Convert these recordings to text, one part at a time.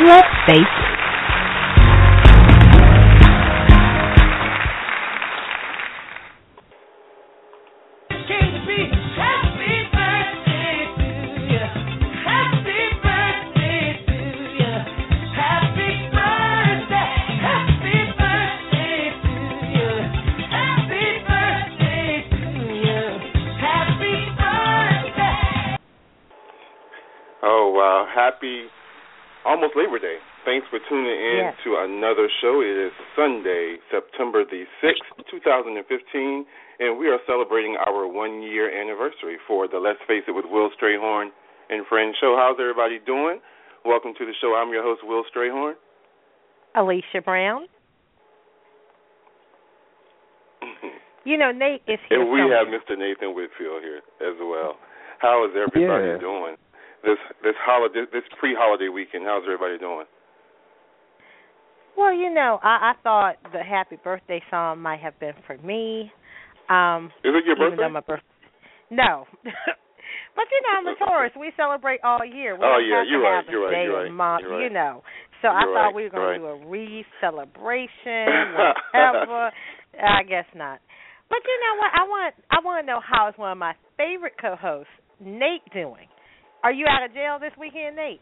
Let's face it. Tuning in Yes. to another show. It is Sunday, September the sixth, two thousand and fifteen, and we are celebrating our one year anniversary for the Let's Face It with Will Strayhorn and Friends show. How's everybody doing? Welcome to the show. I'm your host, Will Strayhorn. Alicia Brown. You know, Nate is here. and we somewhere. have Mr. Nathan Whitfield here as well. How is everybody Yeah. doing? This this holiday this pre holiday weekend, how's everybody doing? Well, you know, I, I thought the happy birthday song might have been for me. Um, Is it your birthday? my birth- No. but you know, I'm a Taurus. We celebrate all year. We Oh, yeah, you're right, have a you're right, day you're right, month, you're right. you know. So I You're thought right, we were going to right. do a re celebration, whatever. I guess not. But you know what? I want I want to know how is one of my favorite co-hosts, Nate, doing. Are you out of jail this weekend, Nate?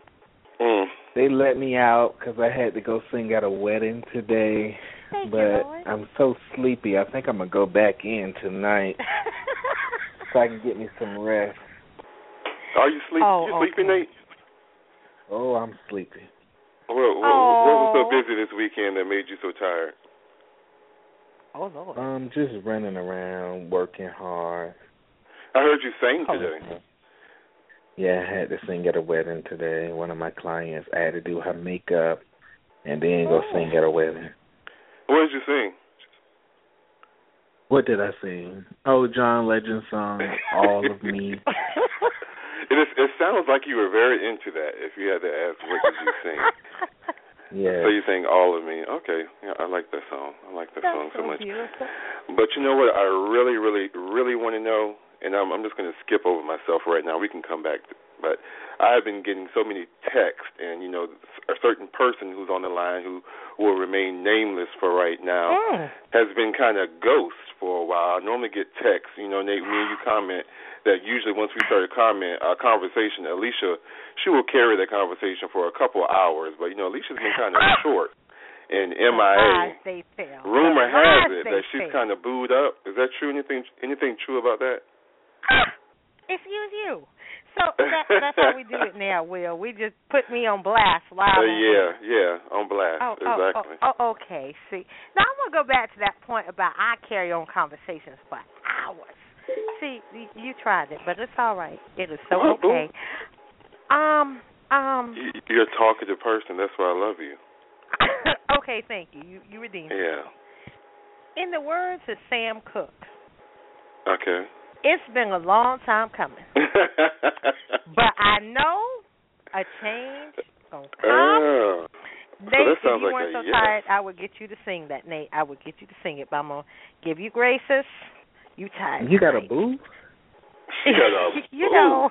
Mm. They let me out because I had to go sing at a wedding today, Thank you, but Lord. I'm so sleepy. I think I'm gonna go back in tonight so I can get me some rest. Are you sleep? Oh, you sleeping, okay. Nate? Oh, I'm sleepy. What, what, what was so Oh. busy this weekend that made you so tired? oh Lord. Um, just running around, working hard. I heard you sang Oh. today. Yeah, I had to sing at a wedding today. One of my clients, I had to do her makeup and then go Oh. sing at a wedding. What did you sing? What did I sing? Oh, John Legend song, All of Me. It, is, it sounds like you were very into that. If you had to ask, what did you sing? Yeah. So you sang "All of Me." Okay, yeah, I like that song. I like that That's song so so much. beautiful. But you know what? I really, really, really want to know, and I'm, I'm just going to skip over myself right now. We can come back, to, but I have been getting so many texts, and you know, a certain person who's on the line who will remain nameless for right now Mm. has been kind of ghost for a while. I normally get texts, you know, Nate, me and you comment that usually once we start a comment a conversation, Alicia, she will carry that conversation for a couple of hours. But you know, Alicia's been kind of short and MIA. lies they tell. Rumor has it that she's kind of booed up. Is that true? Anything anything true about that? Excuse you. So that, that's how we do it now, Will. We just put me on blast live. Uh, yeah, yeah, on blast. Oh, oh, exactly. oh, oh, okay. See, now I want to go back to that point about I carry on conversations for hours. See, you, tried it, but it's all right. It is so Oh, okay. Um, um. You- You're a talkative person. That's why I love you. okay, thank you. You you redeemed. it. Yeah. In the words of Sam Cooke, Okay. It's been a long time coming, but I know a change gonna come. Oh. Nate, that if you like weren't so yes. tired, I would get you to sing that, Nate. I would get you to sing it, but I'm gonna give you graces. You tired? You got a boo? She got a you know.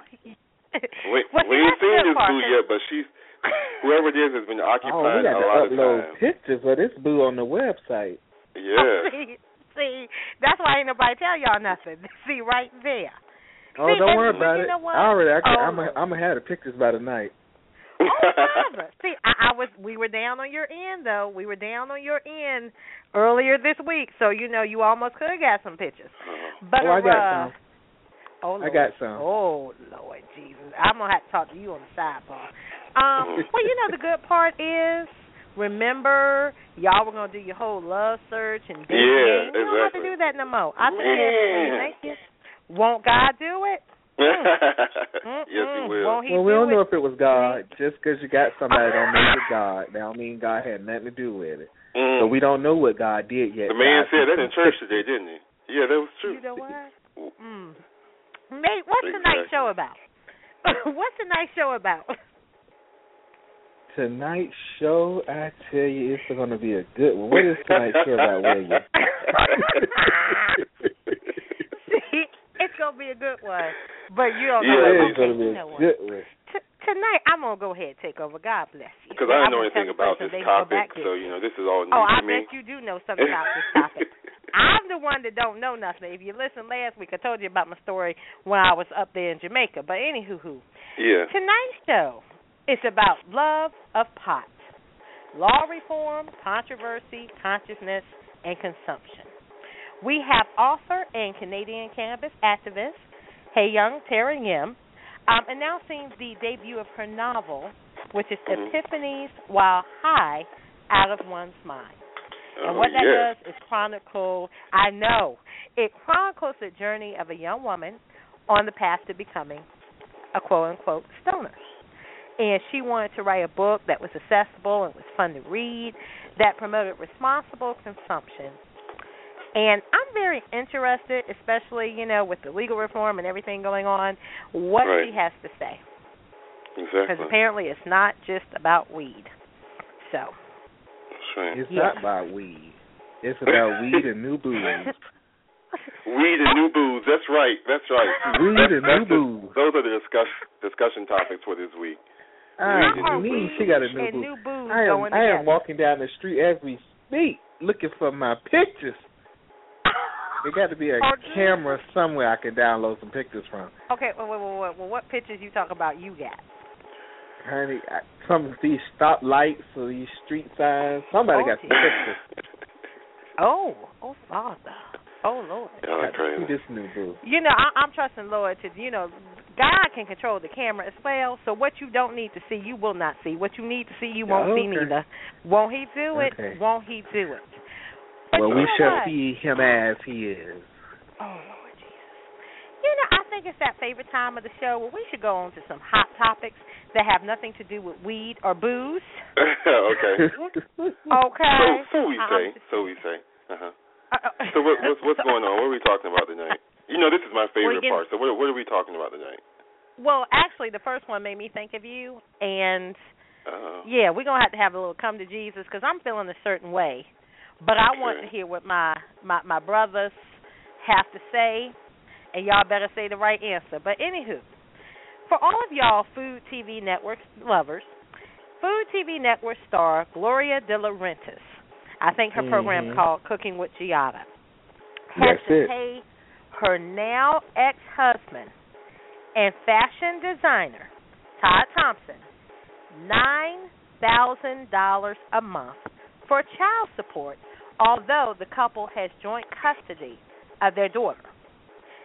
We, Well, we see, ain't that's seen this part, boo 'cause- yet, but she's whoever it is has been Oh, we occupying got a to lot of upload time. pictures of this boo on the website. Yeah. Oh, see, that's why ain't nobody tell y'all nothing. See right there. Oh, See, don't worry about it. I already, I Oh, I'm gonna, I'm gonna have the pictures by tonight. Oh. See, I, I was. We were down on your end though. We were down on your end earlier this week, so you know you almost could have got some pictures. But oh, I got uh, some. Oh, I Lord. got some. Oh Lord Jesus, I'm gonna have to talk to you on the sidebar. Um, well, you know the good part is, remember y'all were gonna do your whole love search and dating. Yeah, game. You don't have to do that no more. I think Man. thank you. Won't God do it? yes, he will. Won't he well, we do don't know it? if it was God. Just because you got somebody don't make it God. That don't mean God had nothing to do with it. Mm. So we don't know what God did yet. the man God said that in church today, didn't he? Yeah, that was true. You know what? Mm. Nate, what's the night show about? what's the night show about? Tonight's show, I tell you, it's going to be a good one. What is tonight's show about, William? It's gonna be a good one, but you don't know. it It what- is going to be a know good one. T- tonight, I'm gonna go ahead and take over. God bless you. Because I don't know anything about this they can go topic, to. so you know this is all new oh, to me. Oh, I to me. bet you do know something about this topic. I'm the one that don't know nothing. If you listened last week, I told you about my story when I was up there in Jamaica. But anywho, who yeah. tonight's show is about love of pot, law reform, controversy, consciousness, and consumption. We have author and Canadian cannabis activist Hayoung Terra Yim um, announcing the debut of her novel, which is Mhm. Epiphanies While High Out of One's Mind. And oh, what that does is chronicle, I know, it chronicles the journey of a young woman on the path to becoming a quote unquote stoner. And she wanted to write a book that was accessible and was fun to read, that promoted responsible consumption. And I'm very interested, especially, you know, with the legal reform and everything going on, what Right. she has to say. Because Exactly. apparently it's not just about weed. So. That's right. It's Yeah. not about weed. It's about weed and new booze. Weed and new booze. That's right. That's right. Weed That's- and that's new booze. Those are the discuss, discussion topics for this week. I Weed mean, she got a new and booze. new booze I am, going I am walking down the street as we speak, looking for my pictures. There got to be a Oh, camera somewhere I can download some pictures from. Okay, well, well, well, well, what pictures you talk about you got? Honey, I, some of these stop lights or these street signs. Somebody Oh, got some pictures. Oh, oh, Father. Oh, Lord. Y'all are Got to see crazy. this new boo. You know, I, I'm trusting Lord to, you know, God can control the camera as well. So what you don't need to see, you will not see. What you need to see, you won't see neither. Won't He do it? Okay. Won't He do it? But Well, we shall what? see him as he is. Oh, Lord Jesus. You know, I think it's that favorite time of the show where we should go on to some hot topics that have nothing to do with weed or booze. okay. Okay. So, so we say. just- So we say. Uh-huh. Uh, So what, what's what's going on? What are we talking about tonight? You know, this is my favorite part. So what what are we talking about tonight? Well, actually, the first one made me think of you, and Uh, yeah, we're gonna have to have a little come to Jesus because I'm feeling a certain way, but I want to hear what my my my brothers have to say, and y'all better say the right answer. But anywho, for all of y'all food TV network lovers, Food TV network star Gloria De Laurentiis, I think her program Mhm. called Cooking with Giada, has That's to it. pay her now ex-husband and fashion designer Todd Thompson nine thousand dollars a month for child support, although the couple has joint custody of their daughter.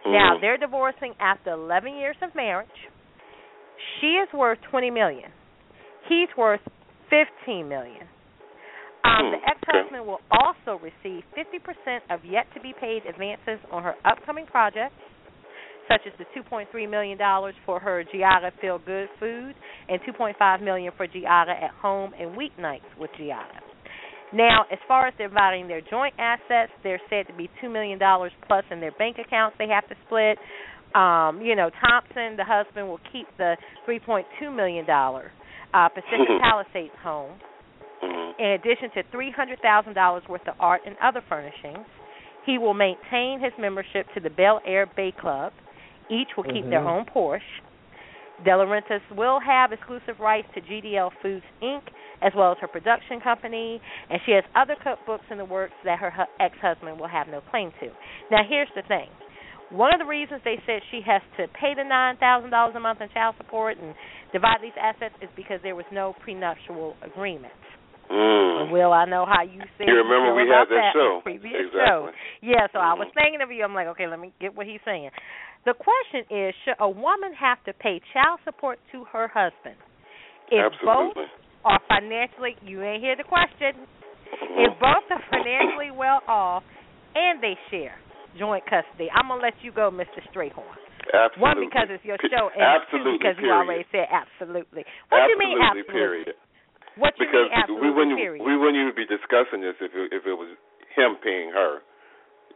Now mhm. they're divorcing after 11 years of marriage. She is worth 20 million. He's worth 15 million. Um, Hmm, the ex-husband will also receive 50% of yet to be paid advances on her upcoming projects, such as the 2.3 million dollars for her Giada Feel Good food and 2.5 million for Giada at home and weeknights with Giada. Now, as far as dividing their joint assets, they're said to be two million dollars plus in their bank accounts they have to split. Um, you know, Thompson, the husband, will keep the three point two million dollar uh, Pacific Palisades home, Mhm. in addition to three hundred thousand dollars worth of art and other furnishings. He will maintain his membership to the Bel Air Bay Club. Each will keep their Mhm. own Porsche. De Laurentiis will have exclusive rights to GDL Foods Inc. as well as her production company, and she has other cookbooks in the works that her hu- ex-husband will have no claim to. Now, here's the thing: one of the reasons they said she has to pay the nine thousand dollars a month in child support and divide these assets is because there was no prenuptial agreement. Mm. Will, I know how you said You remember we had that the show. previous Exactly. show. Yeah, so I was Mhm. thinking of you. I'm like, okay, let me get what he's saying. The question is, should a woman have to pay child support to her husband if both are financially? You ain't hear the question. Mhm. If both are financially well off and they share joint custody, I'm gonna let you go, Mr. Strayhorn. Absolutely. One because it's your show, and absolutely, two because period. you already said absolutely. What do you mean absolutely, absolutely? period. What you because mean absolutely? we wouldn't period. we wouldn't even be discussing this if it, if it was him paying her.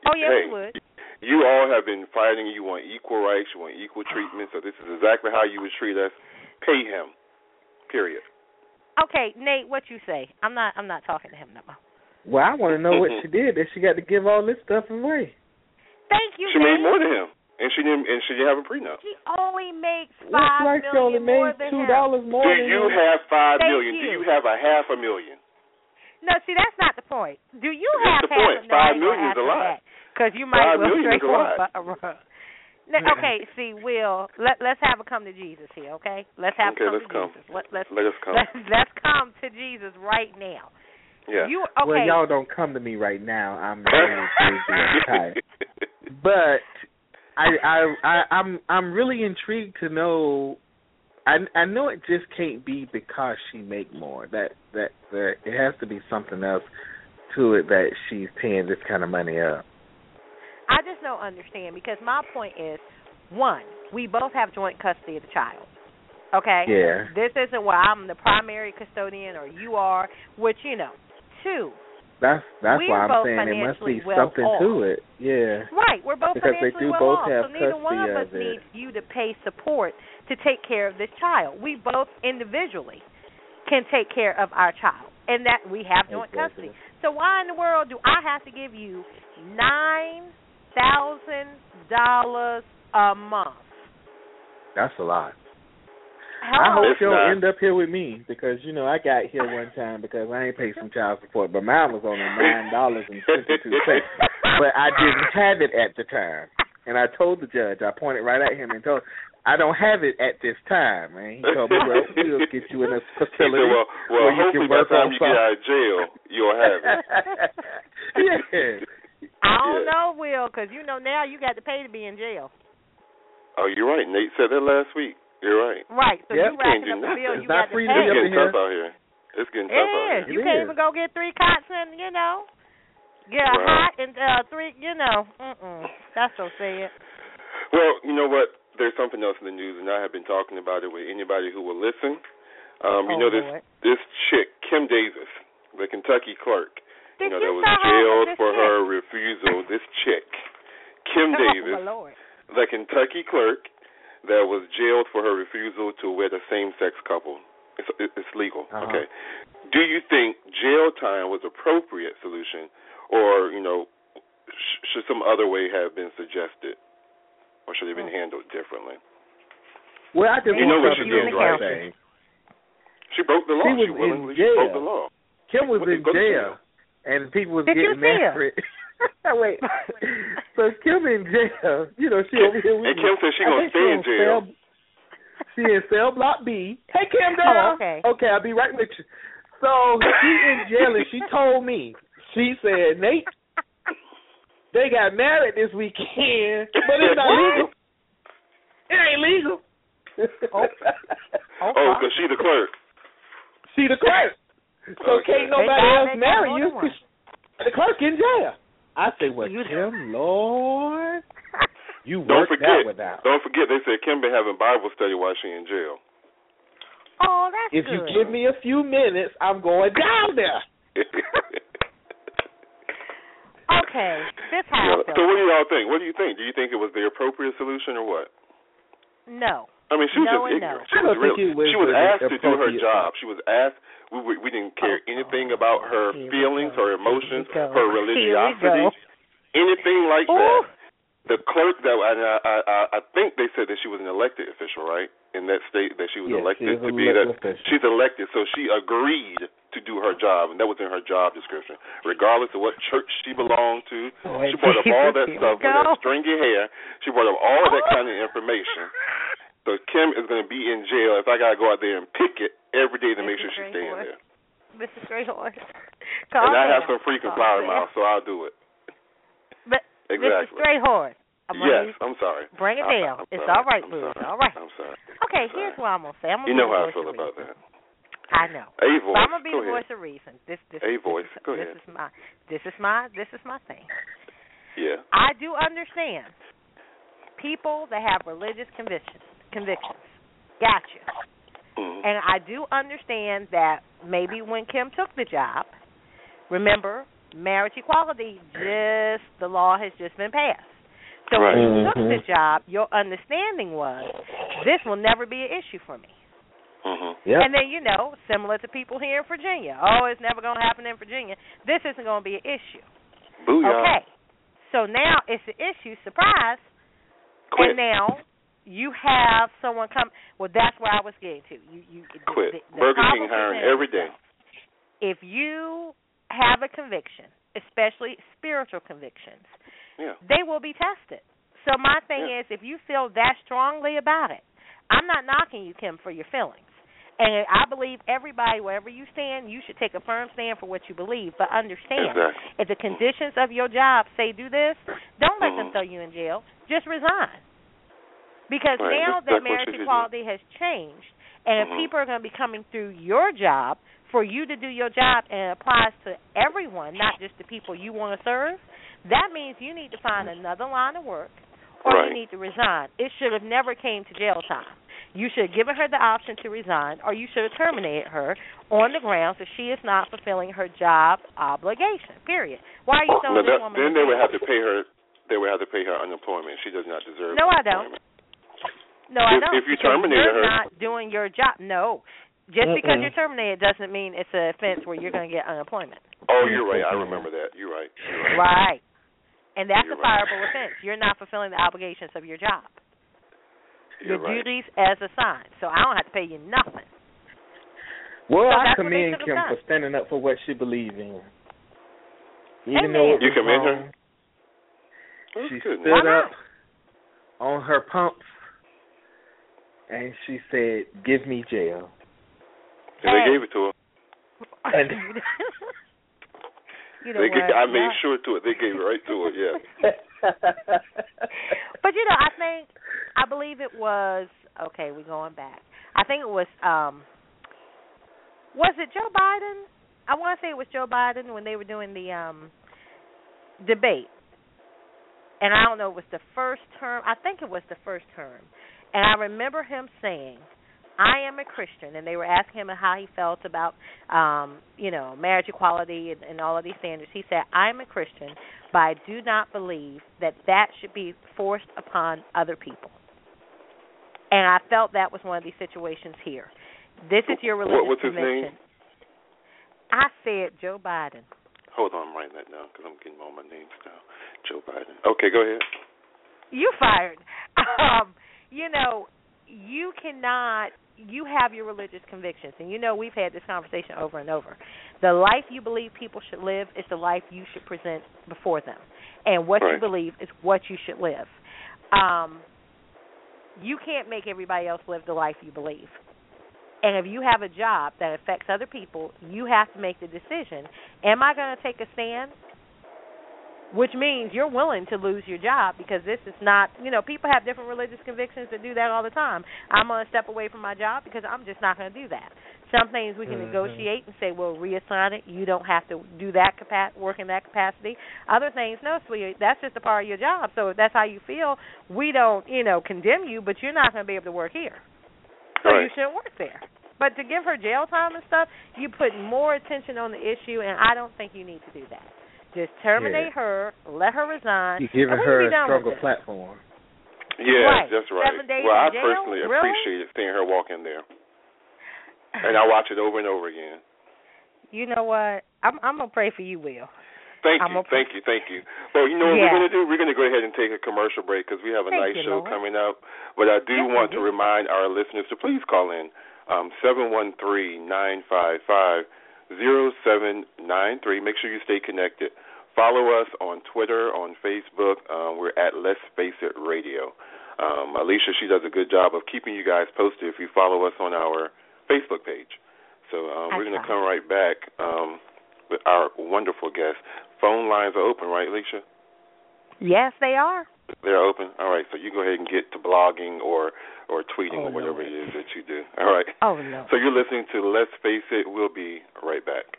oh yeah, hey, we would. You all have been fighting. You want equal rights. You want equal treatment. So this is exactly how you would treat us. Pay him. Period. Okay, Nate, what you say? I'm not. I'm not talking to him no more. Well, I want to know what she did that she got to give all this stuff away. Thank you. She made more than him, and she didn't. And she didn't have a prenup. She only makes Looks five like she only more made than two him. dollars more Do than you him. have five Thank million? Do you. you have a half a million? No, see, that's not the point. Do you That's have the half point. a- no, Five I ain't gonna million is a lot. Because you might Five well million is straight a lot. Now, okay, see, Will, let let's have a come to Jesus here, okay? Let's have Okay, a come let's to come. Jesus. Let, let's Let us come. let's let's come to Jesus right now. Yeah. You Well, y'all don't come to me right now. I'm very busy and tired. But I, I, I, I'm, I'm really intrigued to know. I, I know it just can't be because she make more. That, that, that it has to be something else to it that she's paying this kind of money up. I just don't understand because my point is, one, we both have joint custody of the child. Okay. Yeah. This isn't where I'm the primary custodian or you are, which you know. Two, That's that's We're why I'm saying there must be well something to it. Yeah. Right, we're both Because they financially do well both off, have so neither one of us of needs you to pay support to take care of this child. We both individually can take care of our child, and that we have joint Exactly. custody. So why in the world do I have to give you nine thousand dollars a month? That's a lot. I hope It's she'll not. end up here with me because you know I got here one time because I ain't paid some child support, but mine was only nine dollars and fifty two cents. But I didn't have it at the time, and I told the judge. I pointed right at him and told, "I don't have it at this time." And he told me, "Well, we'll get you in a He said, well, well, where you hopefully can by the time on you get out of jail, you'll have it. yeah. I don't Yeah. know, Will, because you know now you got to pay to be in jail. Oh, you're right. Nate said that last week. You're right. Right. So Yeah, you can't racking do up the bill, nothing. you It's not got to free to pay. It's up getting in here. tough out here. It's getting It tough out is. here. You It can't is. even go get three cots and you know get a Right. hot and uh three. You know, mm-mm. That's so sad. Well, you know what? There's something else in the news, and I have been talking about it with anybody who will listen. Um, you oh, know this Lord. this chick, Kim Davis, the Kentucky clerk. Did you know you that was saw her jailed for chick? her refusal. This chick, Kim Oh, Davis, my Lord. the Kentucky clerk that was jailed for her refusal to wed a same-sex couple. It's it's legal. Uh-huh. Okay. Do you think jail time was appropriate solution, or you know, sh- should some other way have been suggested, or should it have been Hmm. handled differently? Well, I just You know what she did, right? thing. She broke the law. She was She in willingly jail. broke the law. Kim was in go to jail, and people was Did getting see her? after it. Wait, so Kim in jail? You know she over here with And. Kim said she I gonna stay in jail. Cell, she in cell block B. Hey Kim, Oh, down. okay. Okay, I'll be right with you. So she in jail, and she told me. She said, Nate, they got married this weekend, but it's not legal. It ain't legal. Oh. Oh, Oh, because she the clerk. She the clerk. So Okay. can't nobody else marry you the clerk in jail. I say, well, You- Kim, Lord, you Don't worked forget. that one out. Don't forget. They said Kim been having Bible study while she in jail. Oh, that's If good. you give me a few minutes, I'm going down there. Okay, this Yeah. how I So what do y'all think? What do you think? Do you think it was the appropriate solution or what? No. I mean, she was No just and no. ignorant. She was really, was she was asked to do her job. She was asked. We we, we didn't care Oh, anything about her feelings, her emotions, Here we go. her religiosity, anything like Ooh. that. The clerk that and I, I I I think they said that she was an elected official, right? In that state that she was Yes, elected she to be that elected she's elected, so she agreed to do her job, and that was in her job description. Regardless of what church she belonged to, Boy, she brought up all that stuff with go. her stringy hair. She brought up all that kind of information. So Kim is going to be in jail if I got to go out there and pick it every day to make Mr. sure she's staying there. Mrs. Greyhorn. and I have some freaking flower mouth, so I'll do it. But Exactly. Mrs. Greyhorn. I'm yes, I'm sorry. bring it I- down. I'm it's sorry. all right, I'm Boo. sorry. It's all right. I'm sorry. Okay, I'm here's sorry. what I'm gonna say. I'm gonna You know how I feel about that. I know. A voice. But I'm gonna be Go the ahead. voice of reason. This this A this voice. Is, Go this ahead. is my this is my this is my thing. Yeah. I do understand people that have religious convictions. Convictions. Gotcha. Mhm. And I do understand that maybe when Kim took the job, remember, marriage equality just the law has just been passed. So Right. when you took Mhm. the job, your understanding was this will never be an issue for me. Mm-hmm. Yep. And then you know, similar to people here in Virginia, oh, it's never going to happen in Virginia. This isn't going to be an issue. Booyah. Okay. So now it's an issue. Surprise. Quit. And now you have someone come. Well, that's where I was getting to. You, you Quit. the- the Burger King hiring every day. If you have a conviction, especially spiritual convictions, Yeah. they will be tested. So my thing Yeah. is, if you feel that strongly about it, I'm not knocking you, Kim, for your feelings. And I believe everybody, wherever you stand, you should take a firm stand for what you believe. But understand, Exactly. if the conditions of your job say do this, don't let them Mhm. throw you in jail. Just resign. Because Right, now that marriage you should do. equality has changed, and if Mhm. people are going to be coming through your job for you to do your job, and it applies to everyone, not just the people you want to serve, that means you need to find another line of work, or Right. you need to resign. It should have never came to jail time. You should have given her the option to resign, or you should have terminated her on the grounds that she is not fulfilling her job obligation. Period. Why are you throwing Now this woman? then they would have to pay her. They would have to pay her unemployment. She does not deserve. No, I don't. Unemployment. No, I If- don't. if you because terminated you're her- not doing your job. No, just because Mm-mm. you're terminated doesn't mean it's an offense where you're going to get unemployment. Oh, you're right. I remember that. You're right. You're right. Right. And that's You're a right. fireable offense. You're not fulfilling the obligations of your job, You're your right. duties as assigned. So I don't have to pay you nothing. Well, So I that's commend Kim for standing up for what she believes in. Even Amen. though You commend her? wrong, That's she good. stood Why up on her pumps and she said, "Give me jail." And they gave it to her. And- you know They what? gave, I made sure to it. They gave it right to her. Yeah. But you know, I think I believe it was okay, we're going back. I think it was um was it Joe Biden? I want to say it was Joe Biden when they were doing the um debate. And I don't know, it was the first term. I think it was the first term. And I remember him saying, I am a Christian and they were asking him how he felt about um, you know, marriage equality and, and all of these standards. He said, I'm a Christian, but I do not believe that that should be forced upon other people. And I felt that was one of these situations here. This is your religious What- what's his name? I said Joe Biden. Hold on, I'm writing that down because I'm getting all my names now. Joe Biden. Okay, go ahead. You fired. Um, you know, you cannot you have your religious convictions and you know we've had this conversation over and over. The life you believe people should live is the life you should present before them. And what you believe is what you should live. Um you can't make everybody else live the life you believe. And if you have a job that affects other people, you have to make the decision. Am I going to take a stand? Which means you're willing to lose your job because this is not, you know, people have different religious convictions that do that all the time. I'm going to step away from my job because I'm just not going to do that. Some things we can Mhm. negotiate and say, well, reassign it. You don't have to do that capa- work in that capacity. Other things, no, sweetie, that's just a part of your job. So if that's how you feel, we don't, you know, condemn you, but you're not going to be able to work here. So you shouldn't work there. But to give her jail time and stuff, you put more attention on the issue, and I don't think you need to do that. Just terminate Yeah. her, let her resign. You're giving her a done stronger platform. Yeah, Right. that's right. Seven days well, in I jail? personally Really? appreciated seeing her walk in there, and I watch it over and over again. You know what? I'm I'm gonna pray for you, Will. Thank I'm you, okay. thank you, thank you. Well, you know what Yeah. we're going to do? We're going to go ahead and take a commercial break because we have a Thank nice you, show Lord. coming up. But I do Yes, want to do. remind our listeners to please call in um, seven one three nine five five zero seven nine three. Make sure you stay connected. Follow us on Twitter, on Facebook. Um, we're at Let's Face It Radio. Um, Alicia, she does a good job of keeping you guys posted if you follow us on our Facebook page. So um, we're going to come right back um, with our wonderful guest. Phone lines are open, right, Alicia? Yes, they are. They're open. All right, so you go ahead and get to blogging or or tweeting Oh, or whatever Lord. it is that you do. All right. Oh no. So you're listening to Let's Face It. We'll be right back.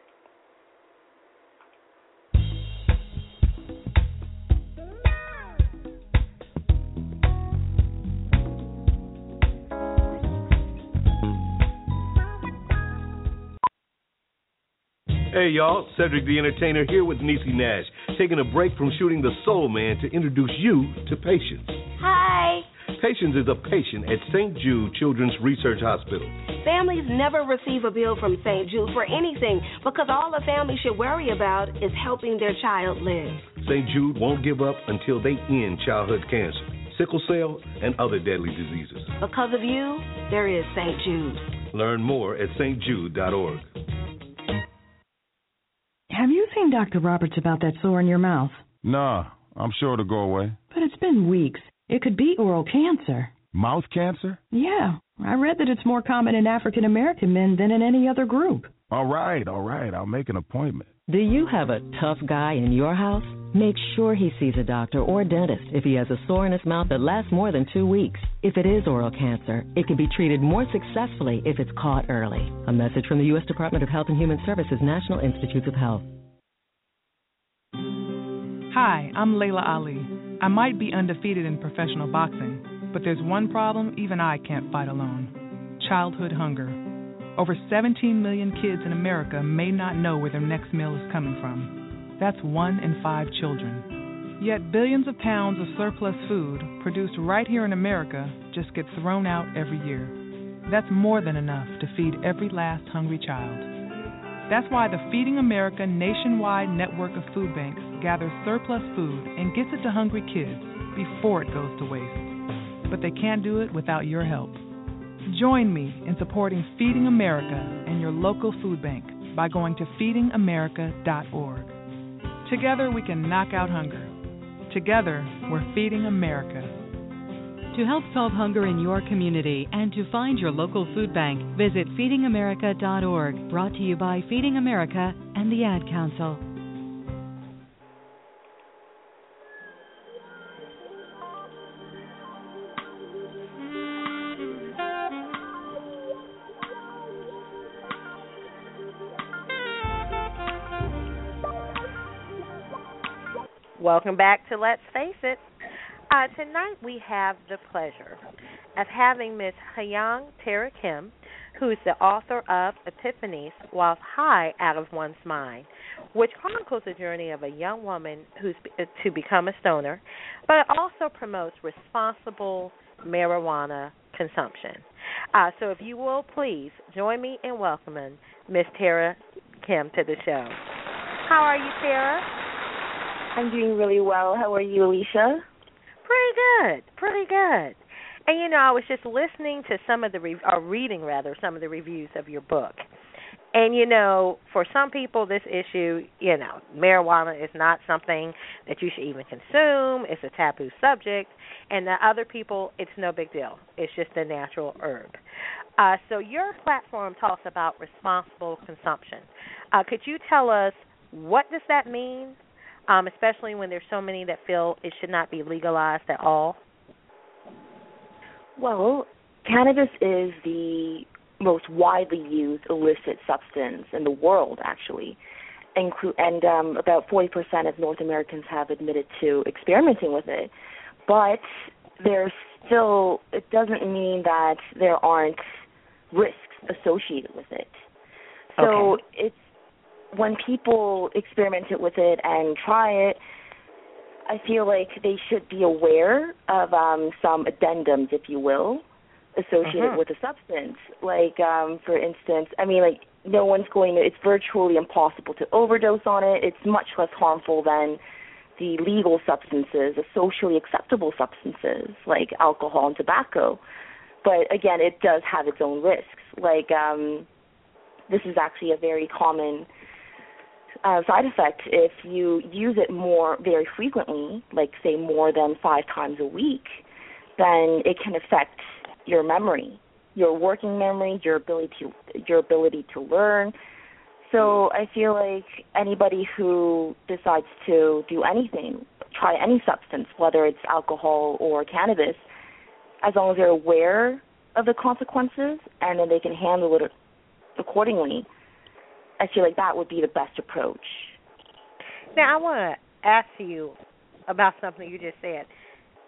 Hey y'all, Cedric the Entertainer here with Niecy Nash, taking a break from shooting The Soul Man to introduce you to Patience. Hi. Patience is a patient at St. Jude Children's Research Hospital. Families never receive a bill from St. Jude for anything because all a family should worry about is helping their child live. St. Jude won't give up until they end childhood cancer, sickle cell, and other deadly diseases. Because of you, there is St. Jude. Learn more at stjude.org. Have seen Dr. Roberts about that sore in your mouth? Nah, I'm sure it'll go away. But it's been weeks. It could be oral cancer. Mouth cancer? Yeah. I read that it's more common in African American men than in any other group. All right, all right. I'll make an appointment. Do you have a tough guy in your house? Make sure he sees a doctor or a dentist if he has a sore in his mouth that lasts more than two weeks. If it is oral cancer, it can be treated more successfully if it's caught early. A message from the U.S. Department of Health and Human Services National Institutes of Health. Hi, I'm Laila Ali. I might be undefeated in professional boxing, but there's one problem even I can't fight alone childhood hunger. Over 17 million kids in America may not know where their next meal is coming from. That's one in five children. Yet billions of pounds of surplus food produced right here in America just get thrown out every year. That's more than enough to feed every last hungry child. That's why the Feeding America nationwide network of food banks gathers surplus food and gets it to hungry kids before it goes to waste. But they can't do it without your help. Join me in supporting Feeding America and your local food bank by going to feedingamerica.org. Together we can knock out hunger. Together we're feeding America. To help solve hunger in your community and to find your local food bank, visit feedingamerica.org. Brought to you by Feeding America and the Ad Council. Welcome back to Let's Face It. Uh, tonight we have the pleasure of having Ms. Hayoung Terra Kim, who is the author of Epiphanies Whilst High Out of One's Mind, which chronicles the journey of a young woman who's to become a stoner, but it also promotes responsible marijuana consumption. Uh, so if you will please join me in welcoming Ms. Terra Kim to the show. How are you, Terra? I'm doing really well. How are you, Alicia? Pretty good. Pretty good. And you know, I was just listening to some of the re- or reading rather some of the reviews of your book. And you know, for some people this issue, you know, marijuana is not something that you should even consume. It's a taboo subject. And the other people, it's no big deal. It's just a natural herb. Uh, so your platform talks about responsible consumption. Uh, could you tell us what does that mean? Um, especially when there's so many that feel it should not be legalized at all? Well, cannabis is the most widely used illicit substance in the world, actually. Inclu- and um, about 40% of North Americans have admitted to experimenting with it. But there's still, it doesn't mean that there aren't risks associated with it. So okay. it's when people experiment with it and try it, I feel like they should be aware of um, some addendums, if you will, associated uh-huh. with the substance. Like, um, for instance, I mean, like no one's going to. It's virtually impossible to overdose on it. It's much less harmful than the legal substances, the socially acceptable substances like alcohol and tobacco. But again, it does have its own risks. Like, um, this is actually a very common uh, side effect if you use it more very frequently, like say more than five times a week, then it can affect your memory, your working memory, your ability to your ability to learn. So I feel like anybody who decides to do anything, try any substance, whether it's alcohol or cannabis, as long as they're aware of the consequences and then they can handle it accordingly, I feel like that would be the best approach. Now, I want to ask you about something you just said.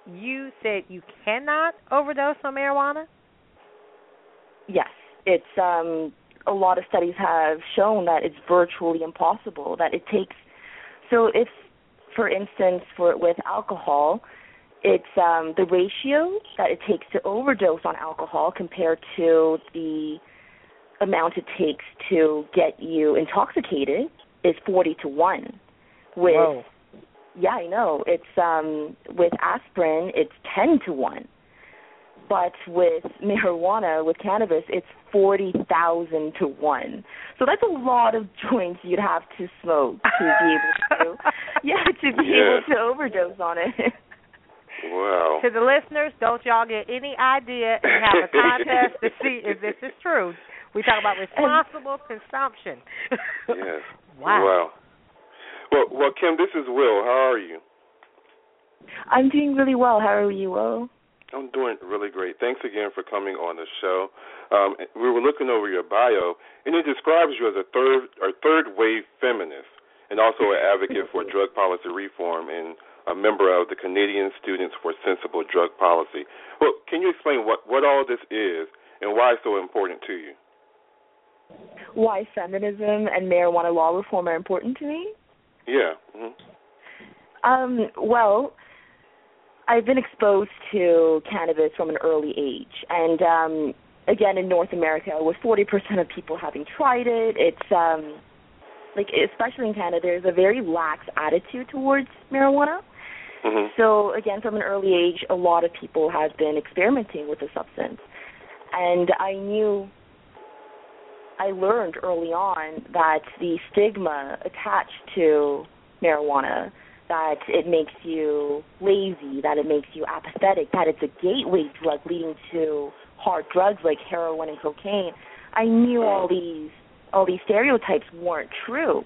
You said you cannot overdose on marijuana? Yes, it's um a lot of studies have shown that it's virtually impossible. That it takes. So if, for instance, for with alcohol, it's um, the ratio that it takes to overdose on alcohol compared to the amount it takes to get you intoxicated is 40 to 1 with Whoa. yeah i know it's um with aspirin it's 10 to 1 but with marijuana with cannabis it's 40,000 to 1 so that's a lot of joints you'd have to smoke to be able to yeah to be Yeah. able to overdose on it Wow. To the listeners, don't y'all get any idea and have a contest to see if this is true. We talk about responsible consumption. Yes. Wow. Wow. Well, well, Kim, this is Will. How are you? i'm doing really well how are you will I'm doing really great. Thanks again for coming on the show. Um, we were looking over your bio, and it describes you as a third or third wave feminist, and also an advocate for drug policy reform and a member of the Canadian Students for Sensible Drug Policy. Well, can you explain what what all this is and why it's so important to you? Why feminism and marijuana law reform are important to me Yeah. hmm Um, well, I've been exposed to cannabis from an early age, and um, again in North America, with 40% of people having tried it, it's um, like especially in Canada, there's a very lax attitude towards marijuana. hmm So again, from an early age, a lot of people have been experimenting with the substance, and I knew. I learned early on that the stigma attached to marijuana that it makes you lazy, that it makes you apathetic, that it's a gateway drug leading to hard drugs like heroin and cocaine. I knew all these all these stereotypes weren't true.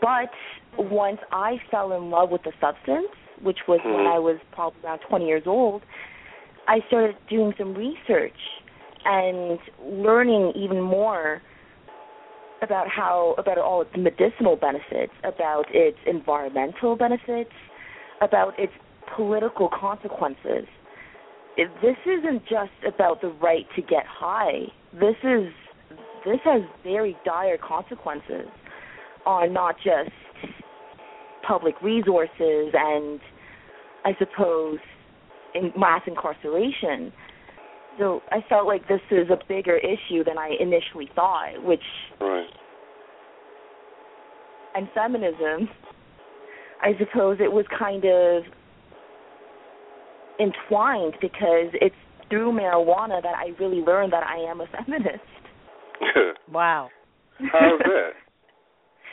But once I fell in love with the substance, which was when hmm. I was probably around 20 years old, I started doing some research and learning even more about how about all its medicinal benefits, about its environmental benefits, about its political consequences. This isn't just about the right to get high. This is this has very dire consequences on not just public resources and I suppose in mass incarceration. So I felt like this is a bigger issue than I initially thought, which Right. and feminism, I suppose it was kind of entwined because it's through marijuana that I really learned that I am a feminist. wow. How's that?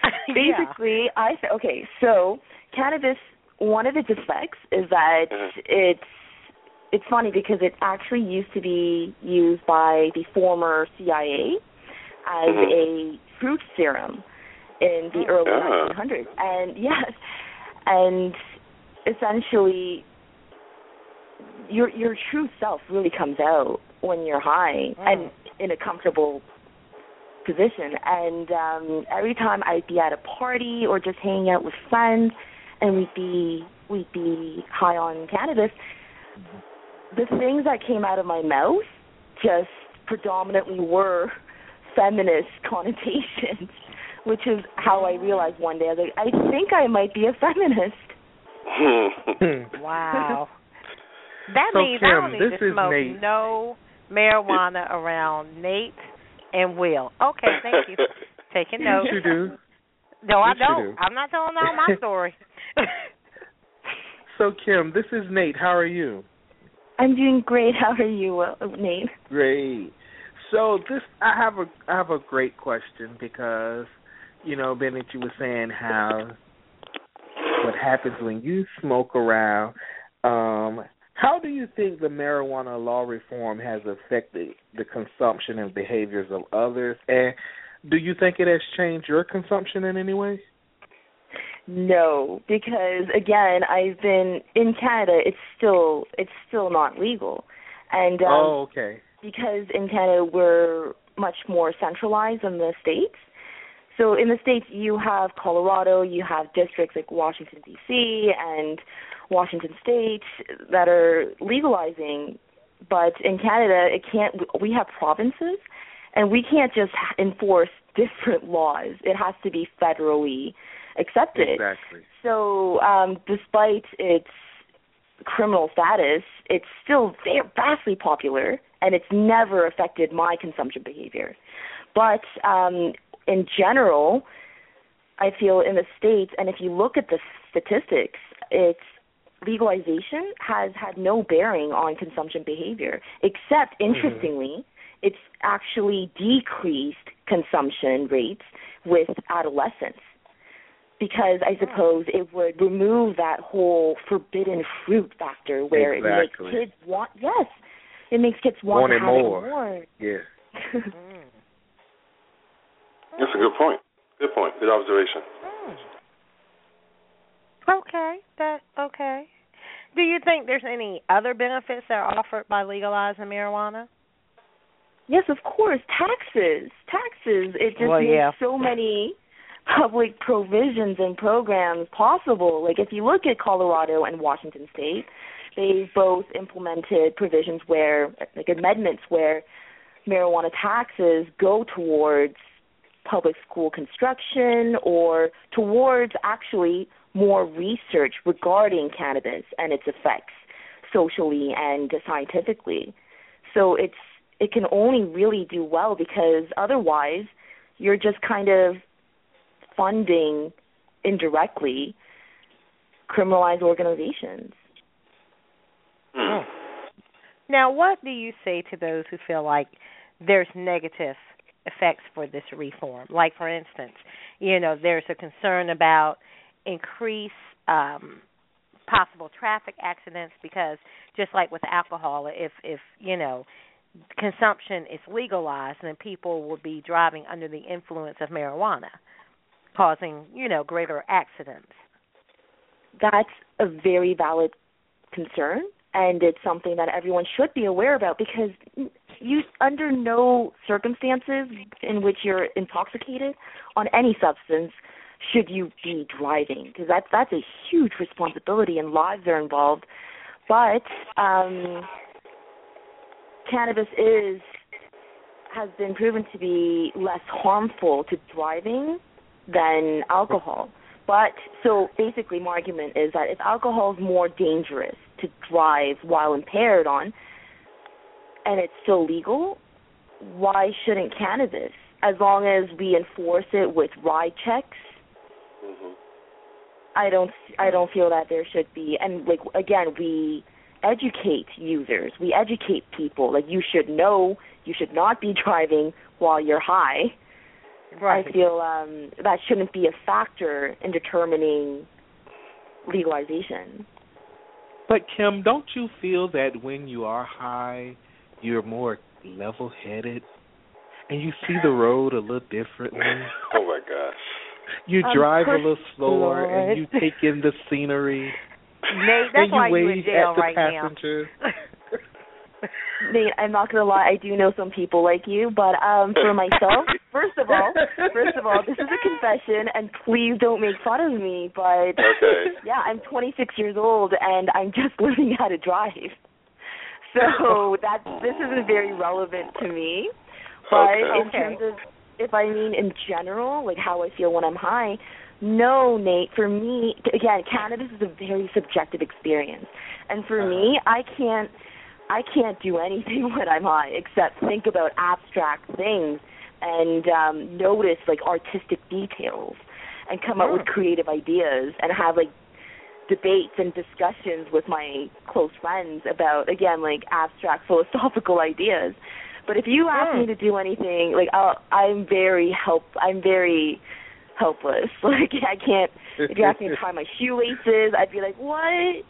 Basically, I th- okay. So cannabis, one of its effects is that uh-huh. it's it's funny because it actually used to be used by the former CIA as a truth serum in the early Ah. 1900s, and yes, and essentially your your true self really comes out when you're high and in a comfortable position. And um every time I'd be at a party or just hanging out with friends and we'd be we'd be high on cannabis the things that came out of my mouth just predominantly were feminist connotations which is how I realized one day I was like I think I might be a feminist hmm. Wow. That So, means I don't need this to is smoke Nate. no marijuana around Nate and Will. Okay, thank you. Taking notes. Yes, you do. No, I Yes, you don't. do. I'm not telling all my story. So, Kim, this is Nate. How are you? I'm doing great how are you Nate Great. So this I have a I have a great question because you know, Bennett, you were saying how what happens when you smoke around. Um, how do you think the marijuana law reform has affected the consumption and behaviors of others? And do you think it has changed your consumption in any way? No, because again, I've been in Canada. It's still it's still not legal, and um, oh, okay. because in Canada we're much more centralized than the states. So in the states you have Colorado, you have districts like Washington D.C. and Washington State that are legalizing, but in Canada it can't. We have provinces, and we can't just enforce different laws. It has to be federally accepted. Exactly. So, um, despite its criminal status, it's still very vastly popular, and it's never affected my consumption behavior. But um, in general, I feel in the states, and if you look at the statistics, it's legalization has had no bearing on consumption behavior, except Mm-hmm. interestingly, it's actually decreased consumption rates with adolescents because I ah. suppose it would remove that whole forbidden fruit factor where Exactly. it makes kids want yes, it makes kids want, Want to have more. it more. Yeah. That's a good point. Good point. Good observation. Hmm. Okay, that okay. Do you think there's any other benefits that are offered by legalizing marijuana? Yes, of course. Taxes. Taxes. It just Well, makes yeah. so many public provisions and programs possible. Like if you look at Colorado and Washington state, they've both implemented provisions where like amendments where marijuana taxes go towards public school construction or towards actually more research regarding cannabis and its effects socially and scientifically. So it's it can only really do well because otherwise you're just kind of funding indirectly criminalized organizations. Hmm. Now, what do you say to those who feel like there's negative effects for this reform? Like, for instance, you know, there's a concern about increased um, possible traffic accidents because, just like with alcohol, if if you know consumption is legalized, then people will be driving under the influence of marijuana, causing you know greater accidents. That's a very valid concern and it's something that everyone should be aware about because you under no circumstances in which you're intoxicated on any substance should you be driving because that's that's a huge responsibility and lives are involved but um cannabis is has been proven to be less harmful to driving than alcohol but so basically my argument is that if alcohol is more dangerous to drive while impaired on and it's still legal why shouldn't cannabis as long as we enforce it with ride checks Mm-hmm. I don't I don't feel that there should be and like again we educate users. We educate people like you should know you should not be driving while you're high. Right. I feel um that shouldn't be a factor in determining legalization. But Kim, don't you feel that when you are high, you're more level-headed, and you see the road a little differently? Oh my gosh. You Um, drive a little slower, and you take in the scenery, Nate, that's and you why you in jail at the right now. Nate, I'm not gonna lie, I do know some people like you, but um for myself, first of all, first of all, this is a confession and please don't make fun of me, but Okay. yeah, I'm 26 years old and I'm just learning how to drive. So that this isn't very relevant to me. But Okay. in terms of if I mean in general, like how I feel when I'm high, no, Nate, for me again, cannabis is a very subjective experience. And for me, I can't I can't do anything when I'm high except think about abstract things and um notice like artistic details and come up with creative ideas and have like debates and discussions with my close friends about again like abstract philosophical ideas. But if you ask me to do anything, like I'll, I'm very help I'm very helpless. Like I can't if you ask me to tie my shoelaces, I'd be like, What?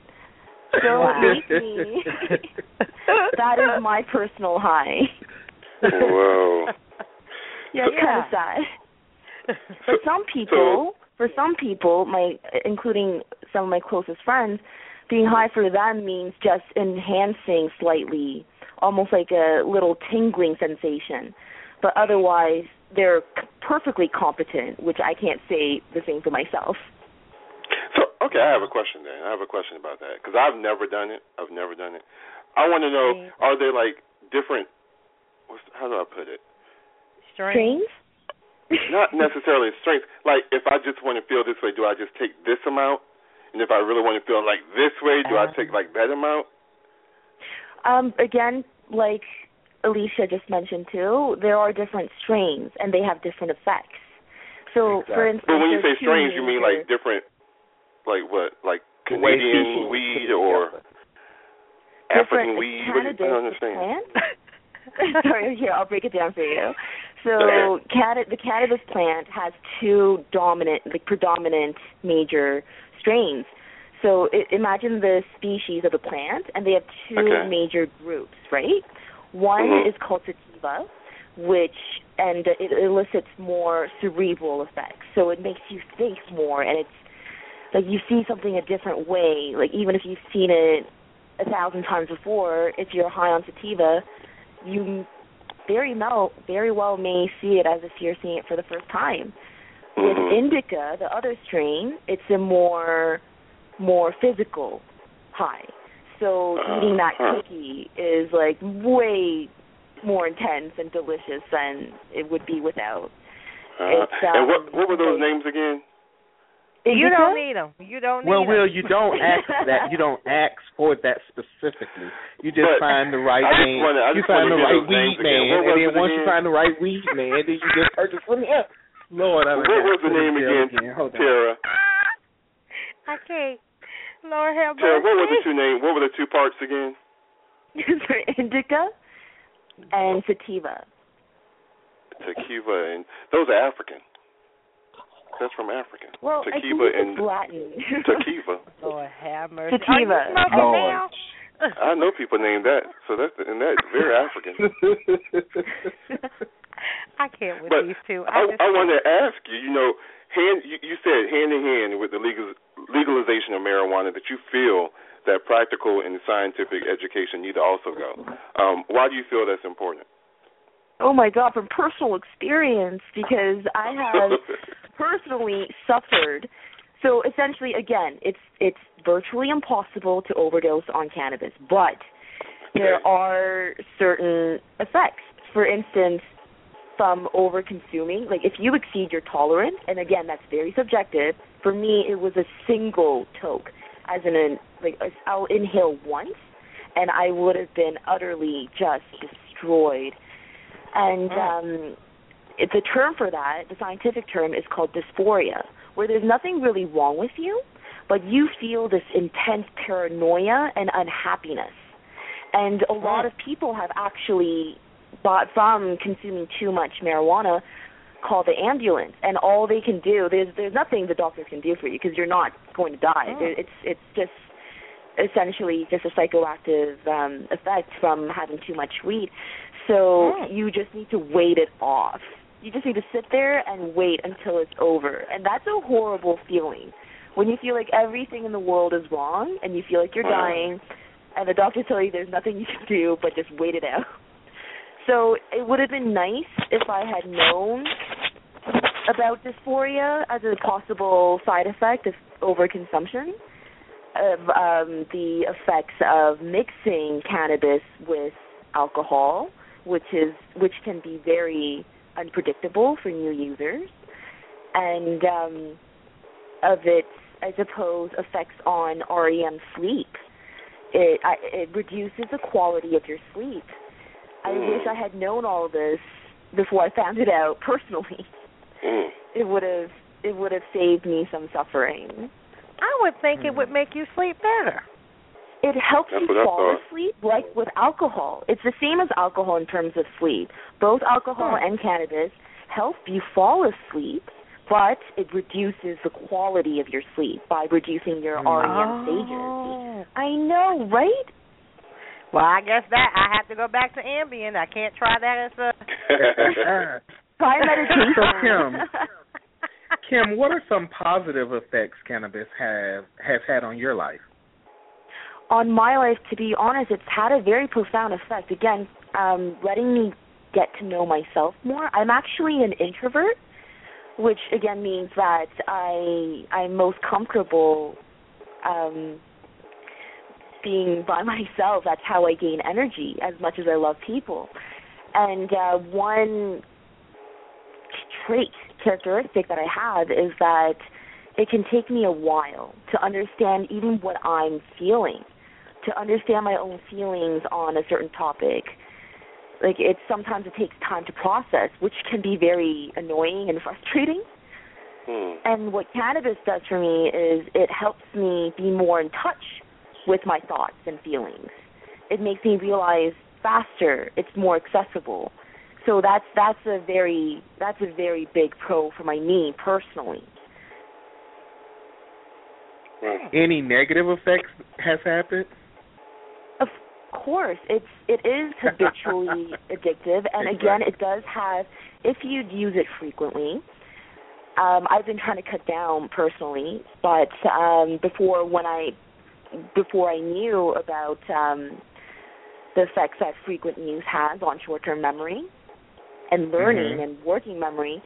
Don't Wow. make me. that is my personal high. Whoa. Yeah, it's kind of sad. For some people, for some people, my including some of my closest friends, being high for them means just enhancing slightly, almost like a little tingling sensation. But otherwise, they're perfectly competent, which I can't say the same for myself. So, okay, I have a question then. I have a question about that because I've never done it. I've never done it. I want to know: Are there like different? What's, how do I put it? Strains? Not necessarily strength. Like if I just want to feel this way, do I just take this amount? And if I really want to feel like this way, do I take like that amount? Um, again, like Alicia just mentioned too, there are different strains and they have different effects. So, exactly. for instance, but when you say there's strains, you mean like different, like what, like The way Canadian weed or African different weed? What, I don't understand. Sorry, here I'll break it down for you. So, Okay. canna- the cannabis plant has two dominant, like predominant major strains. So, i imagine the species of the plant, and they have two Okay. major groups, right? One Mhm. is called sativa, which and it elicits more cerebral effects. So it makes you think more, and it's like you see something a different way. Like even if you've seen it a thousand times before, if you're high on sativa, you very well very well may see it as if you're seeing it for the first time. With Mhm. indica, the other strain, it's a more more physical high. So eating that Uh-huh. cookie is like way more intense and delicious than it would be without. Uh, It's, and what um, what were those names again? You don't need them. You don't need Well, 'em. Will, you don't ask that. You don't ask for that specifically. You just But find the right I just man. wanna- you find the right those weed again. man, and then it once you find the right weed man, then you just purchase from him. Lord, I What was the name again, Hold on. Terra? I can't. Lord have Terra, what were the two names? What were the two parts again? For indica and sativa. Tequiva and those are African. That's from Africa. Well, I Tequiva believe and it's Latin. Tequiva. Lord have mercy. Sativa. Are Lord. I know people named that, so that's and that's very African. I can't with But these two. I, I, just I want to ask you. You know, hand you, you said hand in hand with the legal legalization of marijuana that you feel that practical and scientific education need to also go. Um, why do you feel that's important? Oh my god, from personal experience because I have personally suffered. So essentially, again, it's it's virtually impossible to overdose on cannabis, but there are certain effects. For instance, from over consuming, like if you exceed your tolerance, and again, that's very subjective. For me, it was a single toke, as in an like I'll inhale once, and I would have been utterly just destroyed. And um, it, the term for that, the scientific term, is called dysphoria, where there's nothing really wrong with you, but you feel this intense paranoia and unhappiness. And a lot of people have actually, bought from consuming too much marijuana, call the ambulance, and all they can do there's there's nothing the doctors can do for you because you're not going to die. There- It's it's just essentially just a psychoactive um, effect from having too much weed. So you just need to wait it off. You just need to sit there and wait until it's over. And that's a horrible feeling. When you feel like everything in the world is wrong and you feel like you're dying and the doctors tell you there's nothing you can do but just wait it out. So it would have been nice if I had known about dysphoria as a possible side effect of overconsumption of um, the effects of mixing cannabis with alcohol, which is which can be very unpredictable for new users, and um, of its, I suppose, effects on REM sleep. It I, it reduces the quality of your sleep. I wish I had known all this before I found it out personally. Mm. It would have it would have saved me some suffering. I would think it would make you sleep better. It helps That's you fall thought. asleep, like with alcohol. It's the same as alcohol in terms of sleep. Both alcohol and cannabis help you fall asleep, but it reduces the quality of your sleep by reducing your mm. REM oh. stages. Oh. I know, right? Well, I guess that I have to go back to Ambien. I can't try that as a. Try meditation. So Kim, Kim, what are some positive effects cannabis have has had on your life? On my life, to be honest, it's had a very profound effect. Again, um, letting me get to know myself more. I'm actually an introvert, which again means that I I'm most comfortable um, being by myself. That's how I gain energy as much as I love people. And uh, one trait characteristic that I have is that it can take me a while to understand even what I'm feeling, to understand my own feelings on a certain topic. Like it sometimes it takes time to process, which can be very annoying and frustrating. Hmm. And what cannabis does for me is it helps me be more in touch with my thoughts and feelings. It makes me realize faster, it's more accessible. So that's that's a very that's a very big pro for my knee personally. Any negative effects has happened? Of course, it's it is habitually addictive, and again, it does have if you use it frequently. Um, I've been trying to cut down personally, but um, before when I before I knew about um, the effects that frequent use has on short-term memory and learning Mhm. and working memory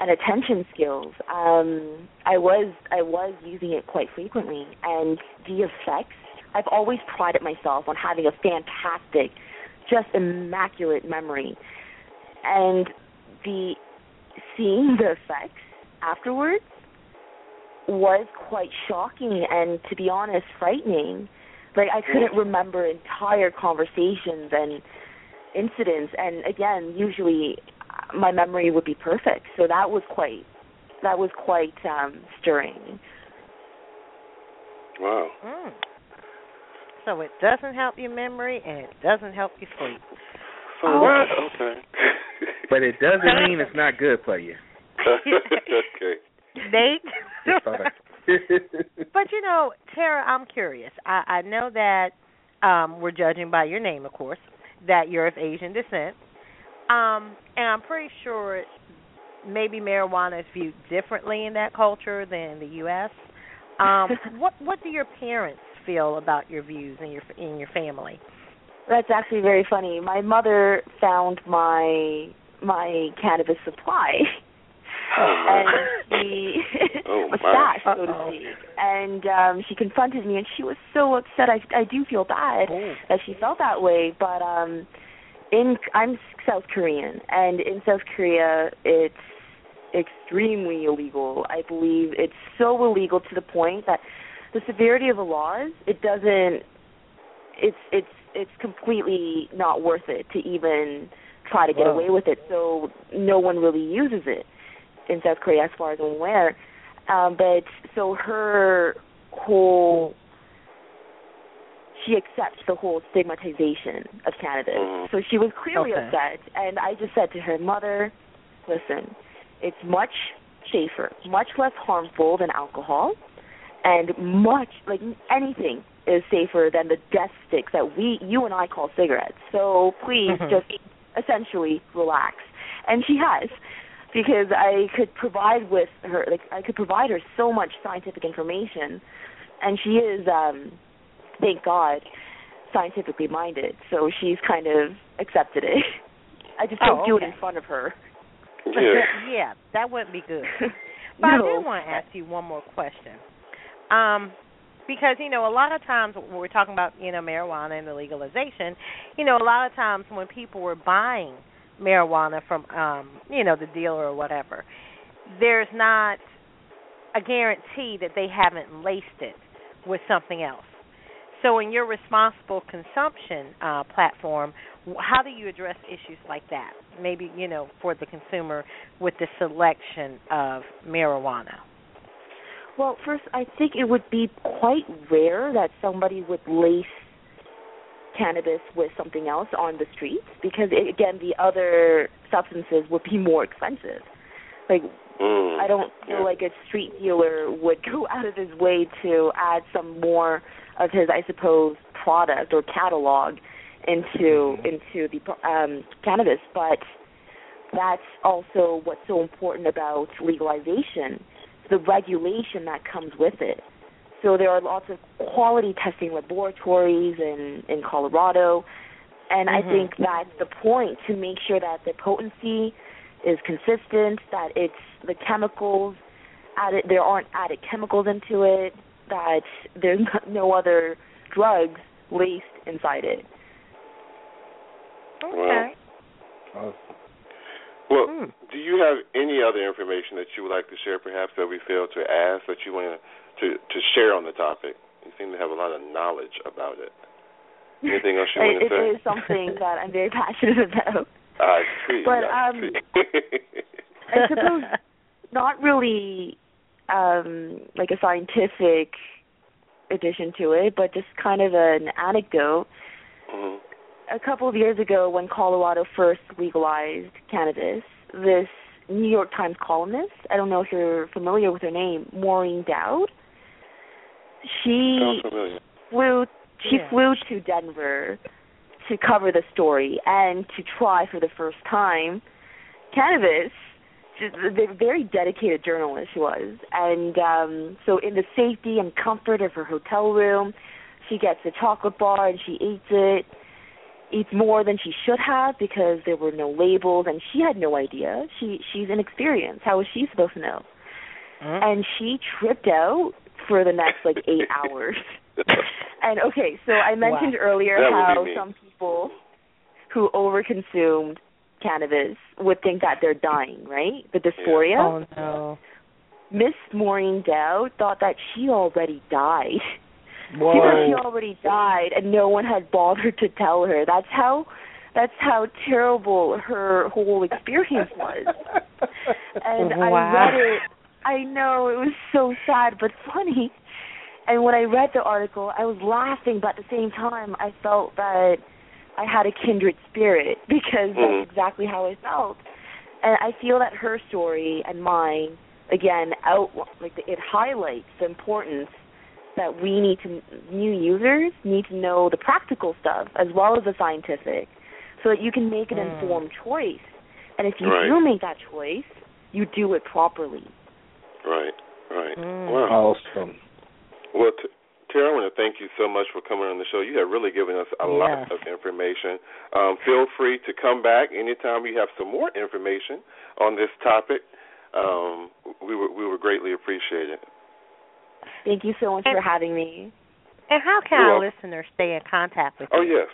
and attention skills, um, I was I was using it quite frequently, and the effects. I've always prided myself on having a fantastic, just immaculate memory, and the seeing the effects afterwards was quite shocking and to be honest frightening. Like i couldn't remember entire conversations and incidents. And again usually uh, my memory would be perfect. So that was quite that was quite um stirring. Wow. Mm. So it doesn't help your memory and it doesn't help you sleep. So Oh. what? Okay. But it doesn't mean it's not good for you. okay. Nate? Just thought I- but you know, Terra, I'm curious. I, I know that um we're judging by your name, of course, that you're of Asian descent. Um, and I'm pretty sure maybe marijuana is viewed differently in that culture than the US. Um, what what do your parents feel about your views and your in your family? That's actually very funny. My mother found my my cannabis supply. and she Oh, a my. stash, so to speak. And um she confronted me and she was so upset. I I do feel bad that she felt that way, but um in I'm South Korean and in South Korea it's extremely illegal. I believe it's so illegal to the point that the severity of the laws, it doesn't it's it's it's completely not worth it to even try to get Wow. away with it. So no one really uses it in South Korea as far as I'm aware. Um but so her whole she accepts the whole stigmatization of cannabis. Mhm. So she was clearly Okay. upset and I just said to her, Mother, listen, it's much safer, much less harmful than alcohol and much like anything is safer than the death sticks that we you and I call cigarettes. So please Mhm. just essentially relax. And she has because I could provide with her like I could provide her so much scientific information and she is um thank God scientifically minded. So she's kind of accepted it. I just don't Oh, do it in front of her. yeah, yeah that wouldn't be good. But I do want to ask you one more question. Um, because you know, a lot of times when we're talking about you know marijuana and the legalization, you know, a lot of times when people were buying marijuana from um, you know the dealer or whatever, there's not a guarantee that they haven't laced it with something else. So, in your responsible consumption uh, platform, how do you address issues like that? Maybe you know for the consumer with the selection of marijuana. Well, first, I think it would be quite rare that somebody would lace cannabis with something else on the streets because, it, again, the other substances would be more expensive. Like, Mm. I don't feel like a street dealer would go out of his way to add some more of his, I suppose, product or catalog into into the um, cannabis. But that's also what's so important about legalization, the regulation that comes with it. So there are lots of quality testing laboratories in in Colorado, and I Mhm. think that's the point to make sure that the potency is consistent, that it's the chemicals added there aren't added chemicals into it, that there's no other drugs laced inside it. Okay. Well, Hmm. do you have any other information that you would like to share, perhaps that we failed to ask that you want to to share on the topic? You seem to have a lot of knowledge about it. Anything else you want to say? It is something that I'm very passionate about. I see. But, I um, see. I suppose not really um like a scientific addition to it, but just kind of an anecdote. Mhm. A couple of years ago when Colorado first legalized cannabis, this New York Times columnist, I don't know if you're familiar with her name, Maureen Dowd. She Sounds familiar. flew she Yeah. flew to Denver to cover the story and to try for the first time cannabis. She's a very dedicated journalist she was, and um so in the safety and comfort of her hotel room, she gets a chocolate bar and she eats it. Eats more than she should have because there were no labels and she had no idea. She she's inexperienced. How was she supposed to know? Mm. And she tripped out for the next like eight hours. And okay, so I mentioned earlier That how some people who overconsumed cannabis would think that they're dying, right? The dysphoria. Oh no. Miss Maureen Dowd thought that she already died. Whoa. She thought she already died and no one had bothered to tell her. That's how that's how terrible her whole experience was. And I read it I know, it was so sad but funny. And when I read the article, I was laughing, but at the same time, I felt that I had a kindred spirit because that's mm-hmm. exactly how I felt. And I feel that her story and mine, again, out like it highlights the importance that we need to new users need to know the practical stuff as well as the scientific, so that you can make an Mm. informed choice. And if you Right. do make that choice, you do it properly. Right, right. Mm. Wow. Awesome. Well, t- Terra, I want to thank you so much for coming on the show. You have really given us a lot of information. Um, feel free to come back anytime you have some more information on this topic. Um, we would we would greatly appreciate it. Thank you so much And- for having me. And how can You're our welcome. listeners stay in contact with oh, you? Oh yes.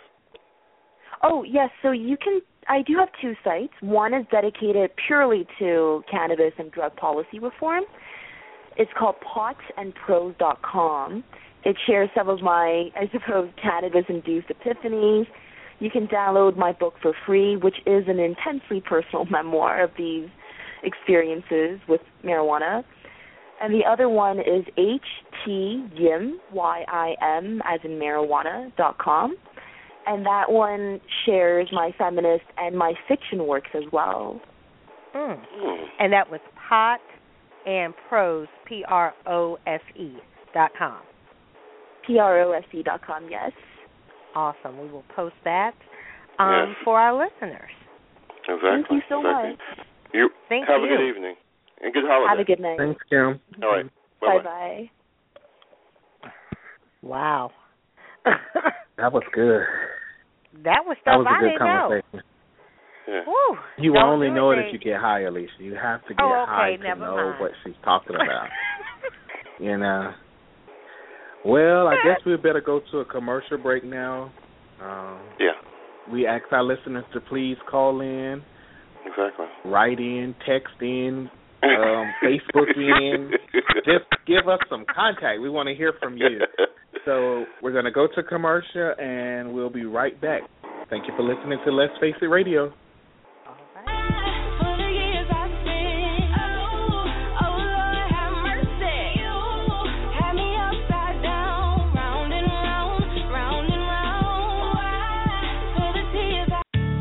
Oh, yes, so you can I do have two sites. One is dedicated purely to cannabis and drug policy reform. It's called potandprose.com. It shares some of my, I suppose, cannabis-induced epiphanies. You can download my book for free, which is an intensely personal memoir of these experiences with marijuana. And the other one is htyim, Y-I-M, as in marijuana, dot com. And that one shares my feminist and my fiction works as well. Mm. Hmm. And that was pot and prose, P R O S E dot com. P-R-O-S-E dot com, yes. Awesome. We will post that um, Yes. for our listeners. Exactly. Thank you so exactly. much. You Thank have a good evening and good holiday. Have a good night. Thanks, Kim. All right. Bye bye. Wow. That was good. that was That stuff was I a good didn't know. conversation. Yeah. Woo. You Don't only know it if you get high, Alicia. You have to get Oh, okay, high to know mind. what she's talking about. you know. Well, I guess we better go to a commercial break now. Um, Yeah. we ask our listeners to please call in, Exactly. write in, text in, um, Facebook. Just give us some contact. We want to hear from you. So we're going to go to commercial, and we'll be right back. Thank you for listening to Let's Face It Radio.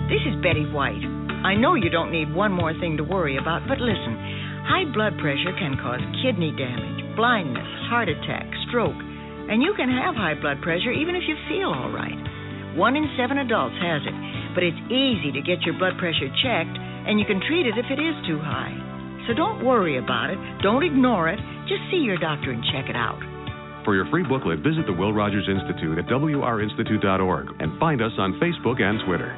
This is Betty White. I know you don't need one more thing to worry about, but listen. High blood pressure can cause kidney damage, blindness, heart attack, stroke, and you can have high blood pressure even if you feel all right. One in seven adults has it, but it's easy to get your blood pressure checked, and you can treat it if it is too high. So don't worry about it, don't ignore it, just see your doctor and check it out. For your free booklet, visit the Will Rogers Institute at wrinstitute.org and find us on Facebook and Twitter.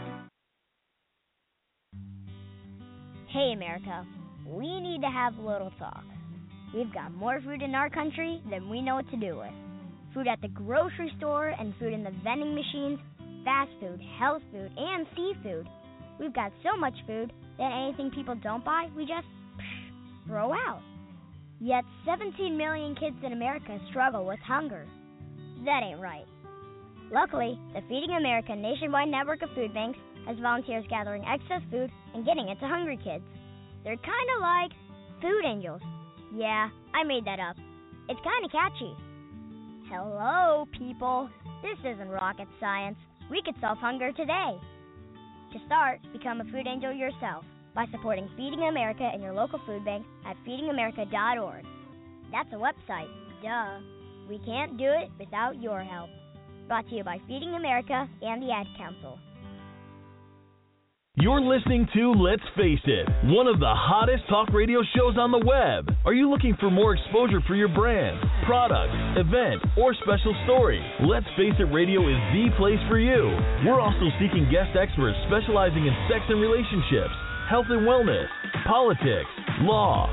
Hey, America. We need to have a little talk. We've got more food in our country than we know what to do with. Food at the grocery store and food in the vending machines, fast food, health food, and seafood. We've got so much food that anything people don't buy, we just throw out. Yet 17 million kids in America struggle with hunger. That ain't right. Luckily, the Feeding America nationwide network of food banks has volunteers gathering excess food and getting it to hungry kids. They're kind of like food angels. Yeah, I made that up. It's kind of catchy. Hello, people. This isn't rocket science. We could solve hunger today. To start, become a food angel yourself by supporting Feeding America and your local food bank at feedingamerica.org. That's a website, duh. We can't do it without your help. Brought to you by Feeding America and the Ad Council. You're listening to Let's Face It, one of the hottest talk radio shows on the web. Are you looking for more exposure for your brand, product, event, or special story? Let's Face It Radio is the place for you. We're also seeking guest experts specializing in sex and relationships, health and wellness, politics, law,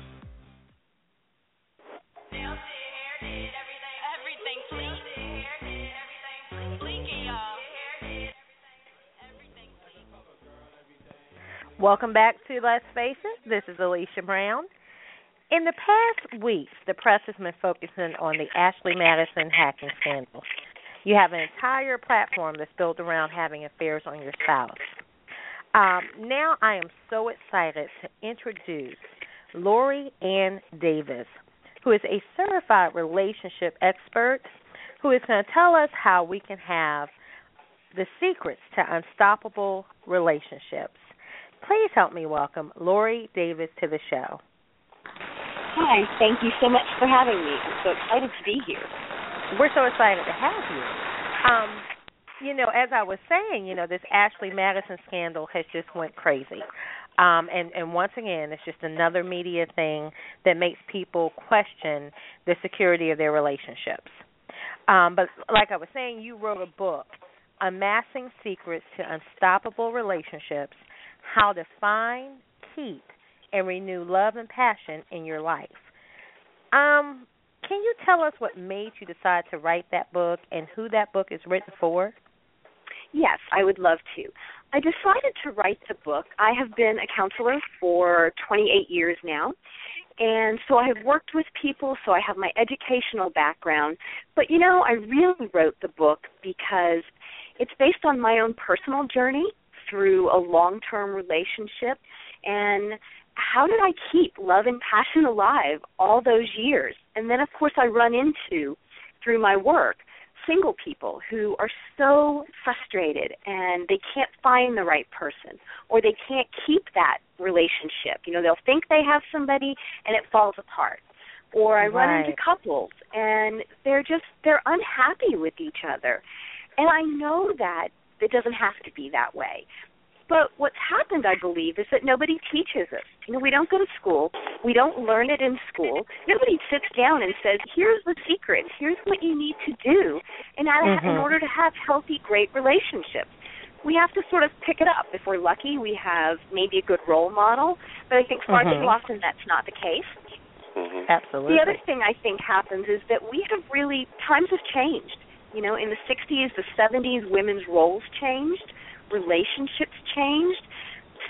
Welcome back to Let's Face It. This is Alicia Brown. In the past weeks, the press has been focusing on the Ashley Madison hacking scandal. You have an entire platform that's built around having affairs on your spouse. Um, now I am so excited to introduce Lori Ann Davis, who is a certified relationship expert who is going to tell us how we can have the secrets to unstoppable relationships. Please help me welcome Lori Davis to the show. Hi, thank you so much for having me. I'm so excited to be here. We're so excited to have you. Um, you know, as I was saying, you know, this Ashley Madison scandal has just went crazy. Um, and, and once again, it's just another media thing that makes people question the security of their relationships. Um, but like I was saying, you wrote a book, Amazing Secrets to Unstoppable Relationships how to find, keep, and renew love and passion in your life. Um, can you tell us what made you decide to write that book and who that book is written for? Yes, I would love to. I decided to write the book. I have been a counselor for 28 years now. And so I have worked with people, so I have my educational background. But you know, I really wrote the book because it's based on my own personal journey through a long term relationship and how did I keep love and passion alive all those years? And then of course I run into through my work single people who are so frustrated and they can't find the right person or they can't keep that relationship. You know, they'll think they have somebody and it falls apart. Or I run into couples and they're just they're unhappy with each other. And I know that it doesn't have to be that way. But what's happened, I believe, is that nobody teaches us. You know, we don't go to school. We don't learn it in school. Nobody sits down and says, "Here's the secret. Here's what you need to do in, order- in order to have healthy, great relationships." We have to sort of pick it up. If we're lucky, we have maybe a good role model. But I think far Mhm. too often that's not the case. Absolutely. The other thing I think happens is that we have really times have changed. You know, in the 60s, the 70s, women's roles changed, relationships changed.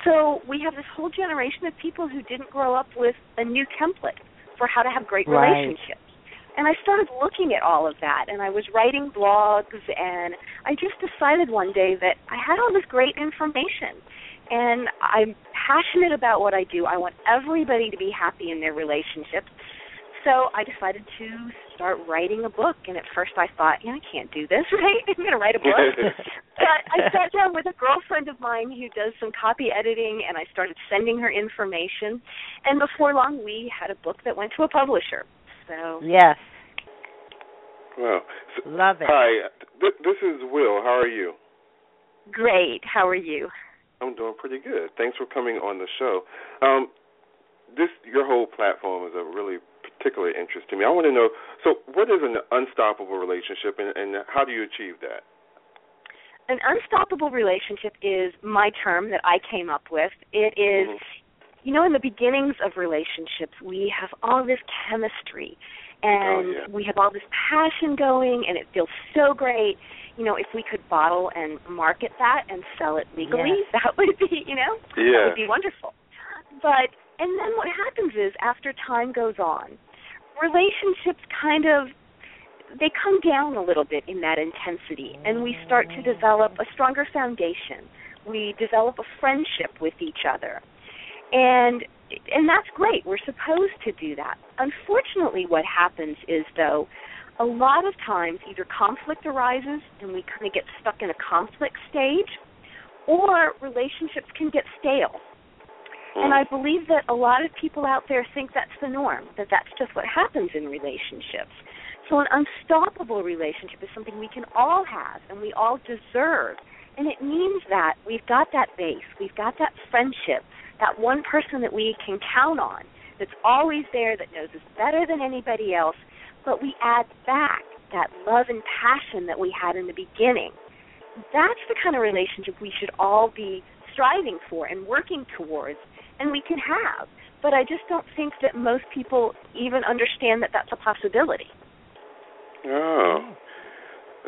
So we have this whole generation of people who didn't grow up with a new template for how to have great Right. relationships. And I started looking at all of that, and I was writing blogs, and I just decided one day that I had all this great information, and I'm passionate about what I do. I want everybody to be happy in their relationships. So I decided to start writing a book, and at first I thought, yeah, I can't do this, right? I'm going to write a book. but I sat down with a girlfriend of mine who does some copy editing, and I started sending her information. And before long, we had a book that went to a publisher. So Yes. Well, Love it. Hi, th- this is Will. How are you? great. How are you? I'm doing pretty good. Thanks for coming on the show. Um, this your whole platform is a really particular interest to me. I want to know. So, what is an unstoppable relationship, and, and how do you achieve that? An unstoppable relationship is my term that I came up with. It is, mm-hmm. you know, in the beginnings of relationships, we have all this chemistry and oh, yeah. we have all this passion going and it feels so great you know if we could bottle and market that and sell it legally yes. that would be you know yeah. that would be wonderful but and then what happens is after time goes on relationships kind of they come down a little bit in that intensity and we start to develop a stronger foundation we develop a friendship with each other and and that's great. We're supposed to do that. Unfortunately, what happens is though, a lot of times either conflict arises and we kind of get stuck in a conflict stage, or relationships can get stale. Hmm. And I believe that a lot of people out there think that's the norm, that that's just what happens in relationships. So an unstoppable relationship is something we can all have and we all deserve. And it means that we've got that base, we've got that friendship, that one person that we can count on, that's always there, that knows us better than anybody else, but we add back that love and passion that we had in the beginning. That's the kind of relationship we should all be striving for and working towards, and we can have. But I just don't think that most people even understand that that's a possibility. Oh.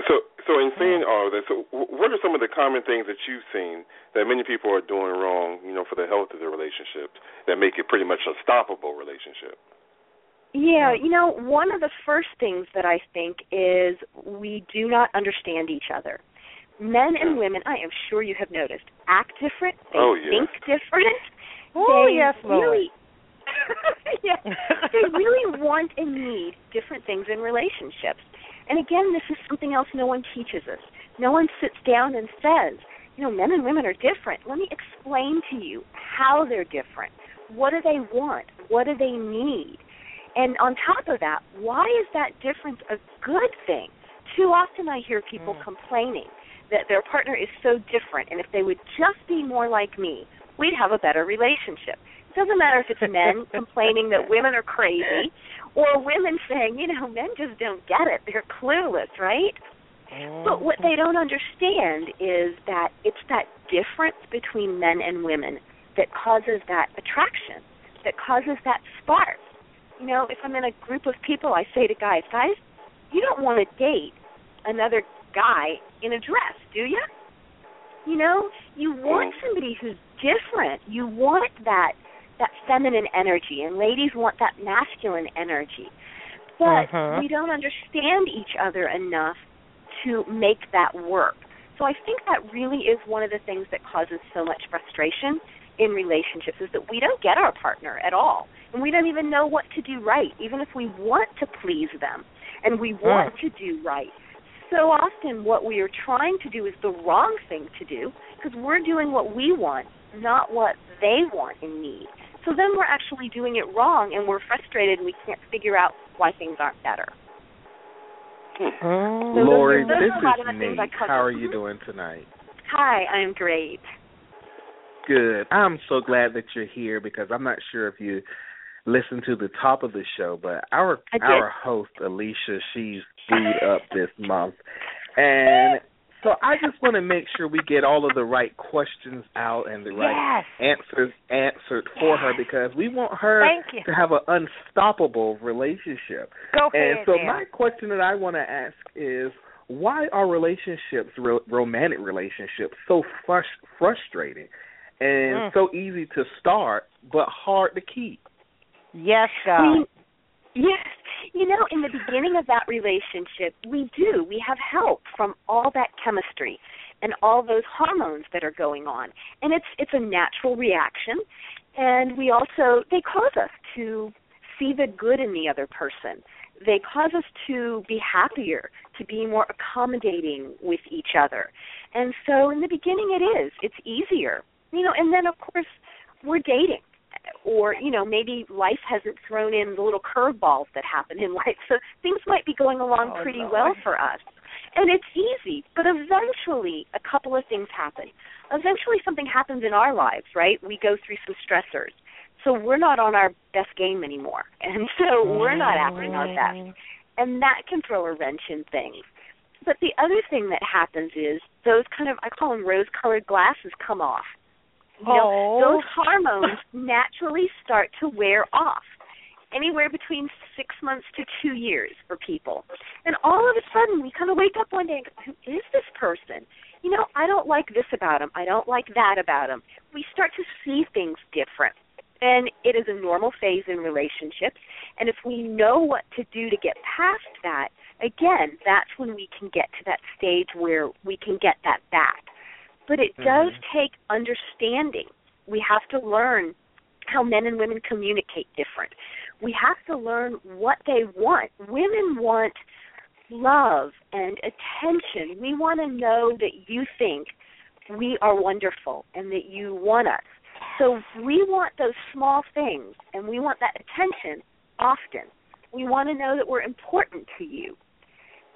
So, so in hmm. saying all of this, so what are some of the common things that you've seen that many people are doing wrong, you know, for the health of their relationships that make it pretty much a stoppable relationship? Yeah, you know, one of the first things that I think is we do not understand each other. Men and women, I am sure you have noticed, act different. Oh, they oh, yeah. think different. Oh, they yes, really, yeah, they really want and need different things in relationships. And again, this is something else no one teaches us. No one sits down and says, you know, men and women are different. Let me explain to you how they're different. What do they want? What do they need? And on top of that, why is that difference a good thing? Too often I hear people mm. complaining that their partner is so different, and if they would just be more like me, we'd have a better relationship. It doesn't matter if it's men complaining that women are crazy or women saying, you know, men just don't get it. They're clueless, right? But what they don't understand is that it's that difference between men and women that causes that attraction, that causes that spark. You know, if I'm in a group of people, I say to guys, guys, you don't want to date another guy in a dress, do you? You know, you want somebody who's different. You want that that feminine energy, and ladies want that masculine energy. But uh-huh. we don't understand each other enough to make that work. So I think that really is one of the things that causes so much frustration in relationships is that we don't get our partner at all. And we don't even know what to do right, even if we want to please them and we want to do right. So often what we are trying to do is the wrong thing to do because we're doing what we want, not what they want and need. So then we're actually doing it wrong and we're frustrated and we can't figure out why things aren't better. Oh. So Lori, this are a lot is of Nate. How are you doing tonight? Hi, I'm great. Good. I'm so glad that you're here because I'm not sure if you listened to the top of the show, but our our host Alicia, she's screwed up this month, and so I just want to make sure we get all of the right questions out and the right Yes. answers answered for her because we want her to have an unstoppable relationship. Go And ahead so now. my question that I want to ask is why are relationships, ro- romantic relationships, so frus- frustrating and Mm. so easy to start but hard to keep? Yes, God. Yes, you know, in the beginning of that relationship, we do. We have help from all that chemistry and all those hormones that are going on, and it's it's a natural reaction. And we also they cause us to see the good in the other person. They cause us to be happier, to be more accommodating with each other. And so in the beginning it is. It's easier. You know, and then of course we're dating or you know maybe life hasn't thrown in the little curveballs that happen in life so things might be going along Oh, pretty Lord. well for us and it's easy but eventually a couple of things happen eventually something happens in our lives right we go through some stressors So we're not on our best game anymore. And so we're not mm-hmm. acting our best. And that can throw a wrench in things. But the other thing that happens is those kind of I call them rose colored glasses come off. You know, Oh. those hormones naturally start to wear off. Anywhere between six months to two years for people. And all of a sudden we kind of wake up one day and go, Who is this person? You know, I don't like this about him. I don't like that about him. We start to see things different. And it is a normal phase in relationships. And if we know what to do to get past that, again, that's when we can get to that stage where we can get that back. But it mm-hmm. does take understanding. We have to learn how men and women communicate different. We have to learn what they want. Women want love and attention. We want to know that you think we are wonderful and that you want us. So we want those small things and we want that attention often. We want to know that we're important to you.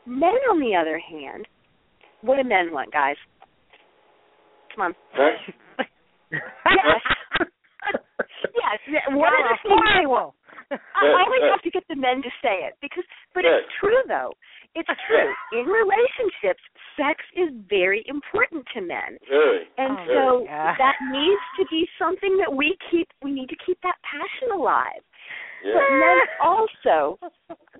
Men, on the other hand, what do men want, guys? On. yes. yes. What are the things? I always have to get the men to say it because, but it's true though. It's true. In relationships, sex is very important to men, Very. and Oh, so yeah. that needs to be something that we keep. We need to keep that passion alive. Yeah. But men also,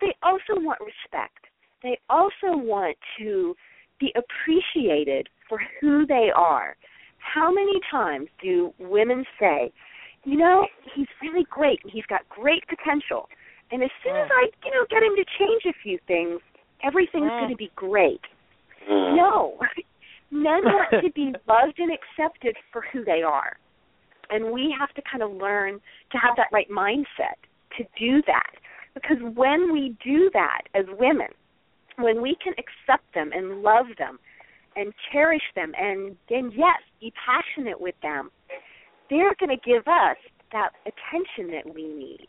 they also want respect. They also want to be appreciated for who they are. How many times do women say, you know, he's really great and he's got great potential. And as soon as mm. I, you know, get him to change a few things, everything's going to mm. be great. Mm. No. Men want to be loved and accepted for who they are. And we have to kind of learn to have that right mindset to do that. Because when we do that as women, when we can accept them and love them and cherish them and then yes, be passionate with them, they're going to give us that attention that we need.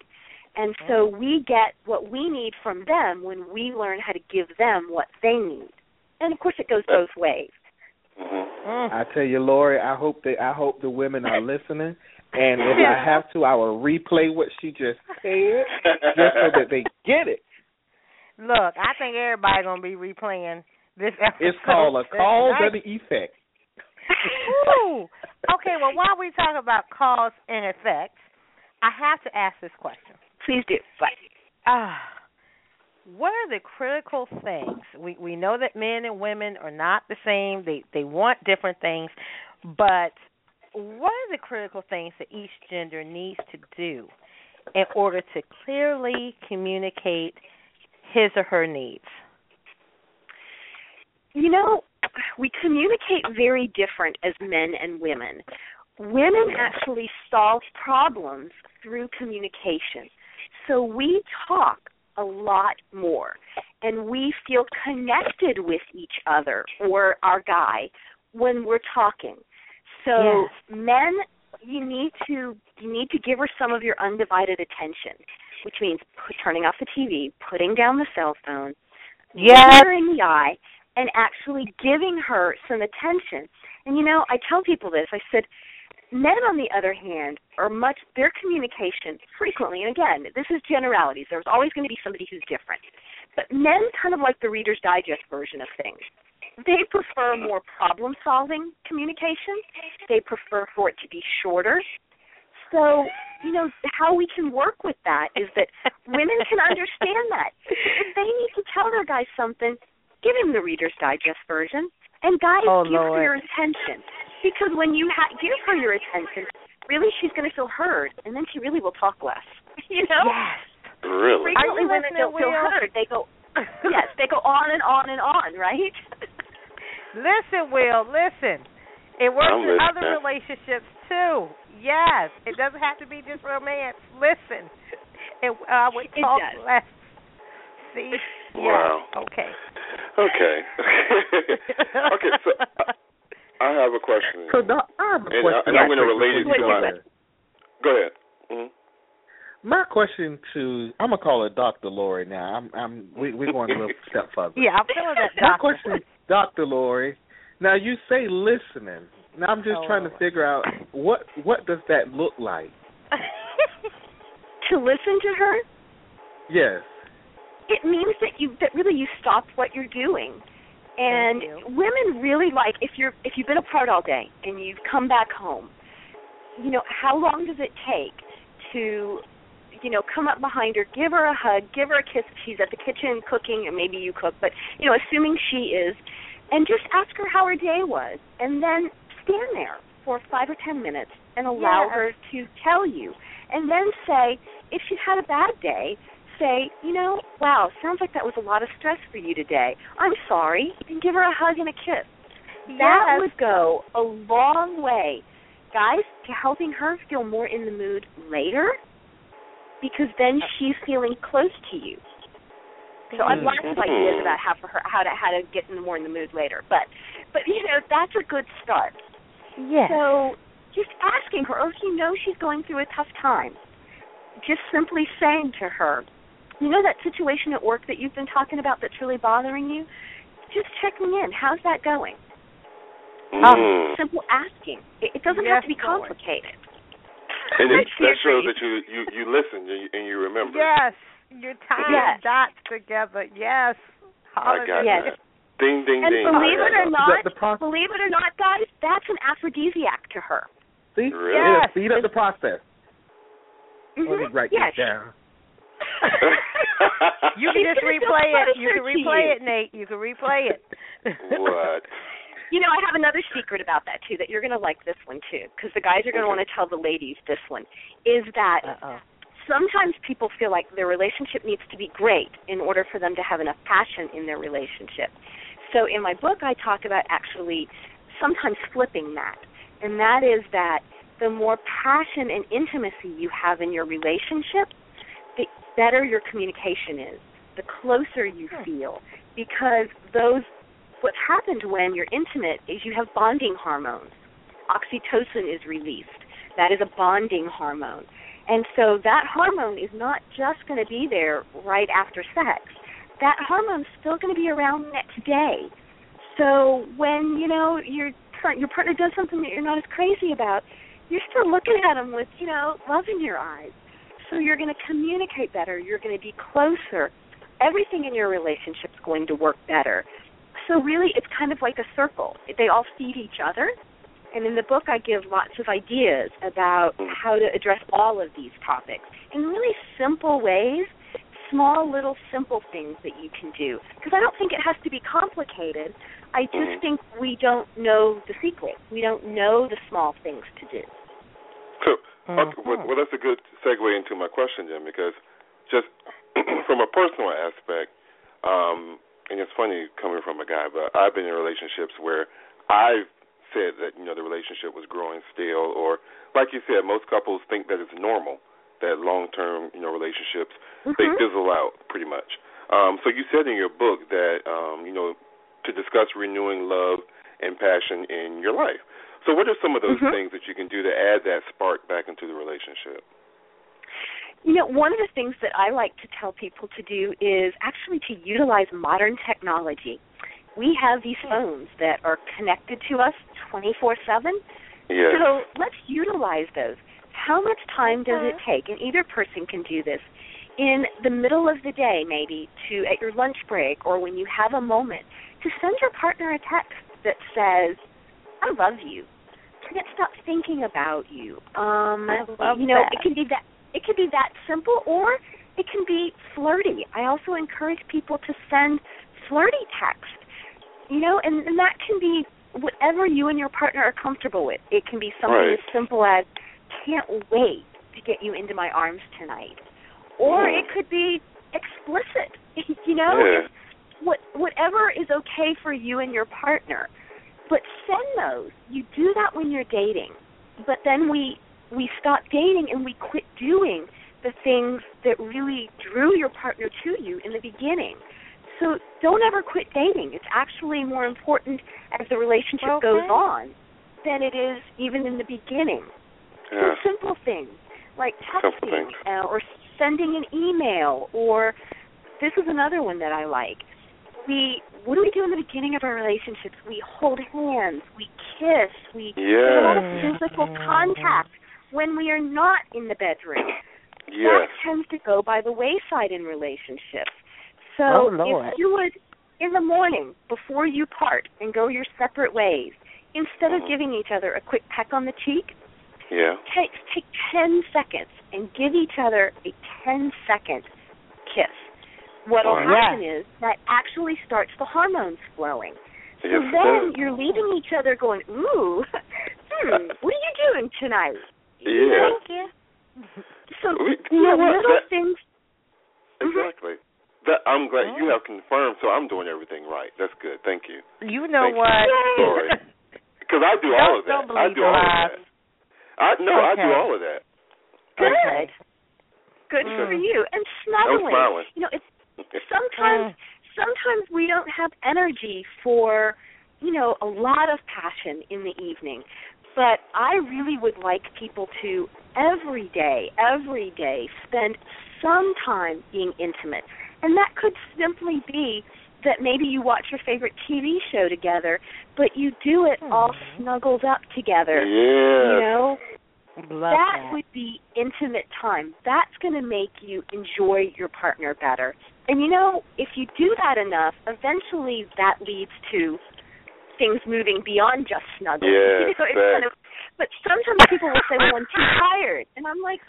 And so mm. we get what we need from them when we learn how to give them what they need. And of course it goes both ways. Mm-hmm. I tell you, Lori, I hope that I hope the women are listening, and if I have to, I will replay what she just said, just so that they get it. Look, I think everybody's gonna be replaying this episode. It's called a cause tonight. and effect. Ooh. Okay, well, while we talk about cause and effect, I have to ask this question. Please do. But Ah, what are the critical things? We we know that men and women are not the same. They they want different things, but what are the critical things that each gender needs to do in order to clearly communicate his or her needs? You know, we communicate very different as men and women. Women actually solve problems through communication. So we talk a lot more and we feel connected with each other or our guy when we're talking. So men you need to you need to give her some of your undivided attention, which means put, turning off the TV, putting down the cell phone, Yes. looking her in the eye, and actually giving her some attention. And you know, I tell people this. I said, men on the other hand are much their communication frequently. And again, this is generalities. There's always going to be somebody who's different. But men kind of like the Reader's Digest version of things. They prefer more problem solving communication. They prefer for it to be shorter. So, you know, how we can work with that is that women can understand that. If they need to tell their guy something, give him the Reader's Digest version. And guys, Oh, give her Lord. your attention. Because when you ha- give her your attention, really she's going to feel heard, and then she really will talk less. You know? Yes. Really? Frequently Are women don't feel Will? heard. They go, yes, they go on and on and on, right? Listen, Will, listen. It works I'm in other listening. relationships too. Yes, it doesn't have to be just romance. Listen, it, I would It talk does. less. See? Wow. Yes. Okay. Okay. okay, so I, I have a question. So, Doc, I have a And, question. I, and I'm going to relate it to you my. go there. Go ahead. hmm My question to I'm gonna call it Doctor Lori now. I'm I'm we we're going a little step further. Yeah, I'm feeling that. My doctor. question, Doctor Lori. Now you say listening. Now I'm just Oh, trying to figure out what what does that look like. to listen to her, Yes. It means that you that really you stopped what you're doing. And women really like if you're if you've been apart all day and you've come back home, you know, how long does it take to you know, come up behind her, give her a hug, give her a kiss if she's at the kitchen cooking, and maybe you cook, but you know, assuming she is, and just ask her how her day was, and then stand there for five or ten minutes and allow Yes. her to tell you, and then say if she's had a bad day, say, you know, wow, sounds like that was a lot of stress for you today. I'm sorry, and give her a hug and a kiss. That Yes. would go a long way, guys, to helping her feel more in the mood later, because then she's feeling close to you. So I've lots of mm-hmm. ideas about how for her how to how to get in more in the mood later, but but you know that's a good start. Yes. So just asking her, or if you know she's going through a tough time, just simply saying to her, you know that situation at work that you've been talking about that's really bothering you? Just checking in. How's that going? Mm. Simple asking. It, it doesn't Yes, have to be complicated. And it, She that shows that you you you listen and you, and you remember. Yes. You're tying Yes. dots together. Yes. I got Yes. that. Ding ding And ding. believe it or not, The- the pro- believe it or not, guys, that's an aphrodisiac to her. See? Really? Yeah, Yes. speed up the process. Let me write yes. this down. You can just replay it. You can replay you. it, Nate. You can replay it. what? You know, I have another secret about that too. That you're going to like this one too, because the guys are going to want to tell the ladies this one. Is that Uh-oh. sometimes people feel like their relationship needs to be great in order for them to have enough passion in their relationship. So in my book, I talk about actually sometimes flipping that, and that is that the more passion and intimacy you have in your relationship, the better your communication is, the closer you feel, because those what happens when you're intimate is you have bonding hormones. Oxytocin is released. That is a bonding hormone. And so that hormone is not just going to be there right after sex. That hormone's still going to be around next day. So when, you know, your your partner does something that you're not as crazy about, you're still looking at them with, you know, love in your eyes. So you're going to communicate better. You're going to be closer. Everything in your relationship's going to work better. So really, it's kind of like a circle. They all feed each other. And in the book, I give lots of ideas about how to address all of these topics in really simple ways, small little simple things that you can do. Because I don't think it has to be complicated. I just mm. think we don't know the secret. We don't know the small things to do. So, okay, well, well, that's a good segue into my question then, because just from a personal aspect, um, and it's funny coming from a guy, but I've been in relationships where I've said that you know the relationship was growing stale, or like you said, most couples think that it's normal that long-term you know relationships they Mhm. fizzle out pretty much. Um, so you said in your book that um, you know to discuss renewing love and passion in your life. So what are some of those Mhm. things that you can do to add that spark back into the relationship? You know, one of the things that I like to tell people to do is actually to utilize modern technology. We have these phones that are connected to us 24 7. Yes. So let's utilize those. How much time does it take? And either person can do this in the middle of the day, maybe to at your lunch break or when you have a moment, to send your partner a text that says, "I love you. Can't stop thinking about you." Um, I love you know, that. it can be that it can be that simple, or it can be flirty. I also encourage people to send flirty text. You know, and, and that can be whatever you and your partner are comfortable with. It can be something Right. as simple as can't wait to get you into my arms tonight. Or Mm. it could be explicit. You know, Yeah. What whatever is okay for you and your partner. But send those. You do that when you're dating. But then we we stop dating and we quit doing the things that really drew your partner to you in the beginning. So don't ever quit dating. It's actually more important as the relationship Okay. goes on than it is even in the beginning. Yeah. So simple things like texting uh, or sending an email or this is another one that I like. We what do we do in the beginning of our relationships? We hold hands, we kiss, we Yes. have a lot of physical contact when we are not in the bedroom. Yes. That tends to go by the wayside in relationships. So Oh, if you would, in the morning, before you part and go your separate ways, instead of Mhm. giving each other a quick peck on the cheek, Yeah. take take ten seconds and give each other a ten second kiss. What'll Wow. happen is that actually starts the hormones flowing. So Yes, then does. you're leaving each other going, Ooh, hmm, what are you doing tonight? You Yeah. know? So We- you you know know, what? little That- things Exactly. That I'm glad Oh. you have confirmed, so I'm doing everything right. That's good. Thank you. You know Thank you. what? Sorry. Because I do all Don't- of that. I do all lies. of that. I no, I do all of that. good. Okay. Good Mm. for you. And I'm snuggling. smiling. You know, it's sometimes uh. sometimes we don't have energy for you know a lot of passion in the evening but i really would like people to every day every day spend some time being intimate and that could simply be that maybe you watch your favorite tv show together but you do it hmm. all snuggled up together Yes. you know Love that that. would be intimate time. That's going to make you enjoy your partner better. And you know, if you do that enough, eventually that leads to things moving beyond just snuggling. Yes, you know, it's kind of, but sometimes people will say, "Well, I'm too tired," and I'm like,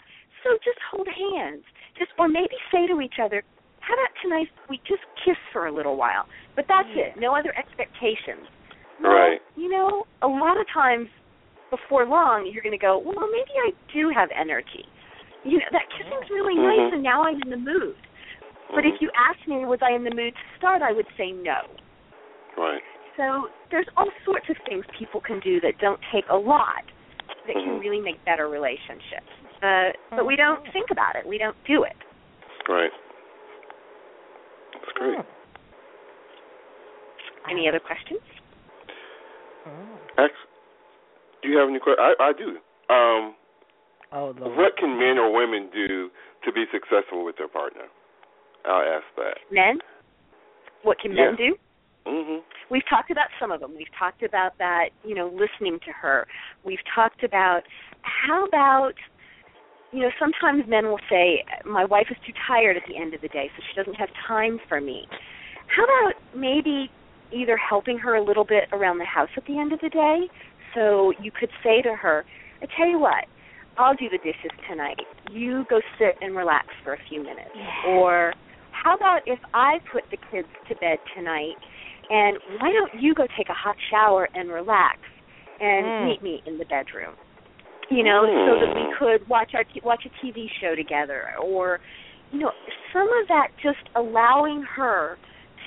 "So just hold hands, just or maybe say to each other." How about tonight we just kiss for a little while? But that's it. No other expectations. Well, Right. You know, a lot of times before long you're going to go, well, maybe I do have energy. You know, that kissing's really Mhm. nice, and now I'm in the mood. But if you asked me, was I in the mood to start, I would say no. Right. So there's all sorts of things people can do that don't take a lot that can Mhm. really make better relationships. Uh, but we don't think about it. We don't do it. Right. That's great. Any other questions? Ex- do you have any questions? I, I do. Um, Oh what can men or women do to be successful with their partner? I'll ask that. Men? What can men Yeah. do? Mhm. We've talked about some of them. We've talked about that, you know, listening to her. We've talked about how about, you know, sometimes men will say, my wife is too tired at the end of the day, so she doesn't have time for me. How about maybe either helping her a little bit around the house at the end of the day? So you could say to her, I tell you what, I'll do the dishes tonight. You go sit and relax for a few minutes. Or how about if I put the kids to bed tonight and why don't you go take a hot shower and relax and Mm. meet me in the bedroom? You know, so that we Mm. could watch our t- watch a TV show together or you know, some of that just allowing her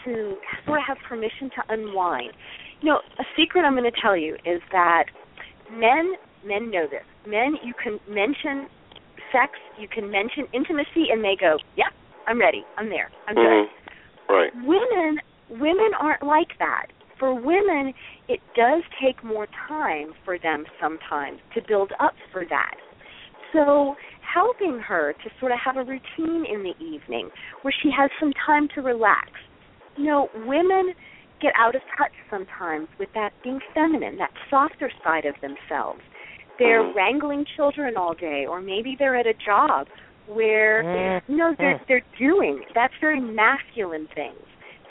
to sort of have permission to unwind. You know, a secret I'm going to tell you is that men men know this. Men you can mention sex, you can mention intimacy and they go, "Yep, I'm ready. I'm there. I'm good." Mhm. Right. Women women aren't like that. For women, it does take more time for them sometimes to build up for that. So, helping her to sort of have a routine in the evening where she has some time to relax. You know, women get out of touch sometimes with that being feminine, that softer side of themselves. They're Mhm. wrangling children all day, or maybe they're at a job where Mm. you know they're Mm. they're doing that's very masculine things.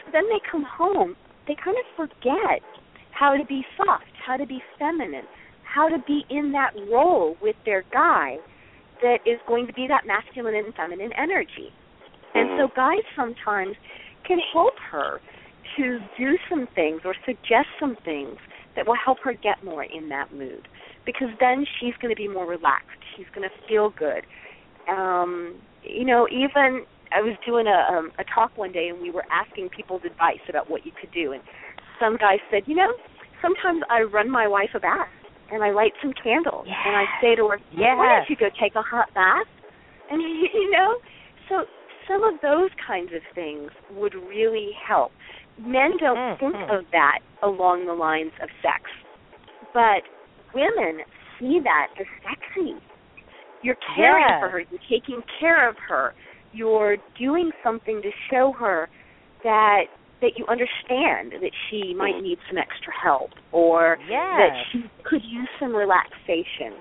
So then they come home, they kind of forget how to be soft, how to be feminine, how to be in that role with their guy that is going to be that masculine and feminine energy. And so Mhm. guys sometimes can help her to do some things or suggest some things that will help her get more in that mood. Because then she's going to be more relaxed. She's going to feel good. Um, you know, even I was doing a um, a talk one day and we were asking people's advice about what you could do and some guy said, "You know, sometimes I run my wife a bath and I light some candles and I say to her, "Why don't you go take a hot bath?" And you know, so some of those kinds of things would really help. Men don't Mm, think mm. of that along the lines of sex, but women see that as sexy. You're caring Yeah. for her, you're taking care of her, you're doing something to show her that that you understand that she might need some extra help or Yes. that she could use some relaxation.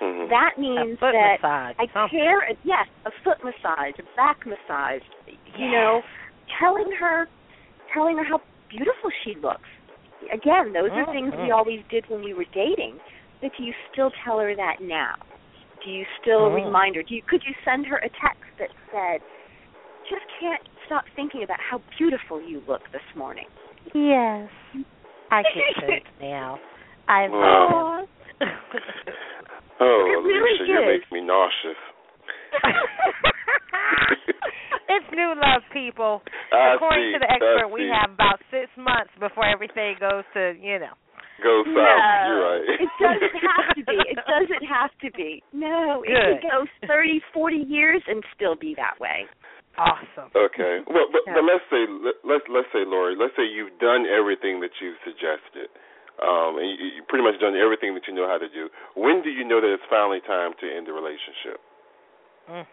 Mhm. That means a foot that massage. I something. care. Yes, a foot massage, a back massage. You Yeah. know, telling her, telling her how beautiful she looks. Again, those are things we Mhm. always did when we were dating. But do you still tell her that now? Do you still Mhm. remind her? Do you could you send her a text that said, "Just can't stop thinking about how beautiful you look this morning." Yes. I get it now. I Wow. love them. Oh, It really you is. make me nauseous. it's new love, people. I According see, to the expert, we have about six months before everything goes to, you know. Go south. No, You're right. it doesn't have to be. It doesn't have to be. No, it Good. could go thirty, forty years and still be that way. Awesome. Okay. Well, but, Yeah. but let's say let, let's let's say Lori, let's say you've done everything that you've suggested, um, and you, you pretty much done everything that you know how to do. When do you know that it's finally time to end the relationship? Mm.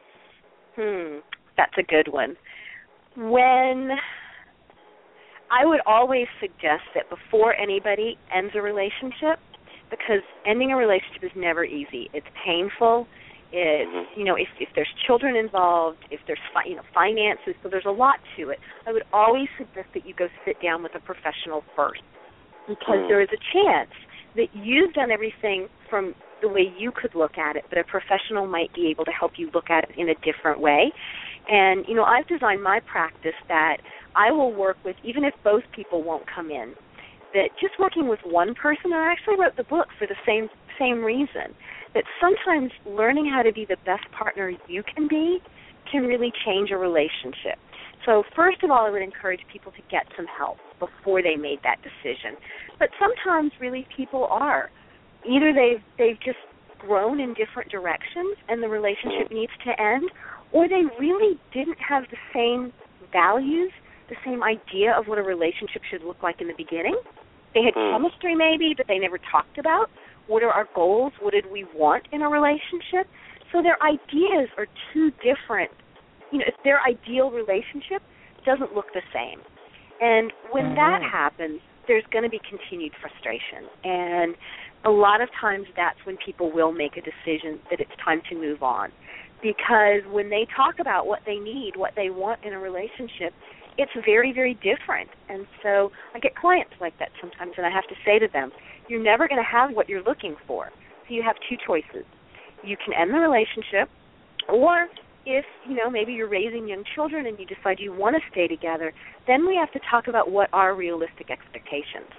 Hmm, that's a good one. When I would always suggest that before anybody ends a relationship, because ending a relationship is never easy. It's painful. It's Mm-hmm. you know if if there's children involved, if there's fi- you know finances, so there's a lot to it. I would always suggest that you go sit down with a professional first, because Mm. there is a chance that you've done everything from the way you could look at it, but a professional might be able to help you look at it in a different way. And you know, I've designed my practice that I will work with even if both people won't come in. That just working with one person, and I actually wrote the book for the same same reason. That sometimes learning how to be the best partner you can be can really change a relationship. So first of all, I would encourage people to get some help before they made that decision. But sometimes really people are either they've they've just grown in different directions and the relationship needs to end or they really didn't have the same values, the same idea of what a relationship should look like in the beginning. They had Hmm. chemistry maybe, but they never talked about what are our goals, what did we want in a relationship. So their ideas are too different. You know, if their ideal relationship doesn't look the same. And when that Mhm. happens, there's going to be continued frustration. And a lot of times that's when people will make a decision that it's time to move on. Because when they talk about what they need, what they want in a relationship, it's very, very different. And so I get clients like that sometimes, and I have to say to them, you're never going to have what you're looking for. So you have two choices. You can end the relationship, or if, you know, maybe you're raising young children and you decide you want to stay together, then we have to talk about what are realistic expectations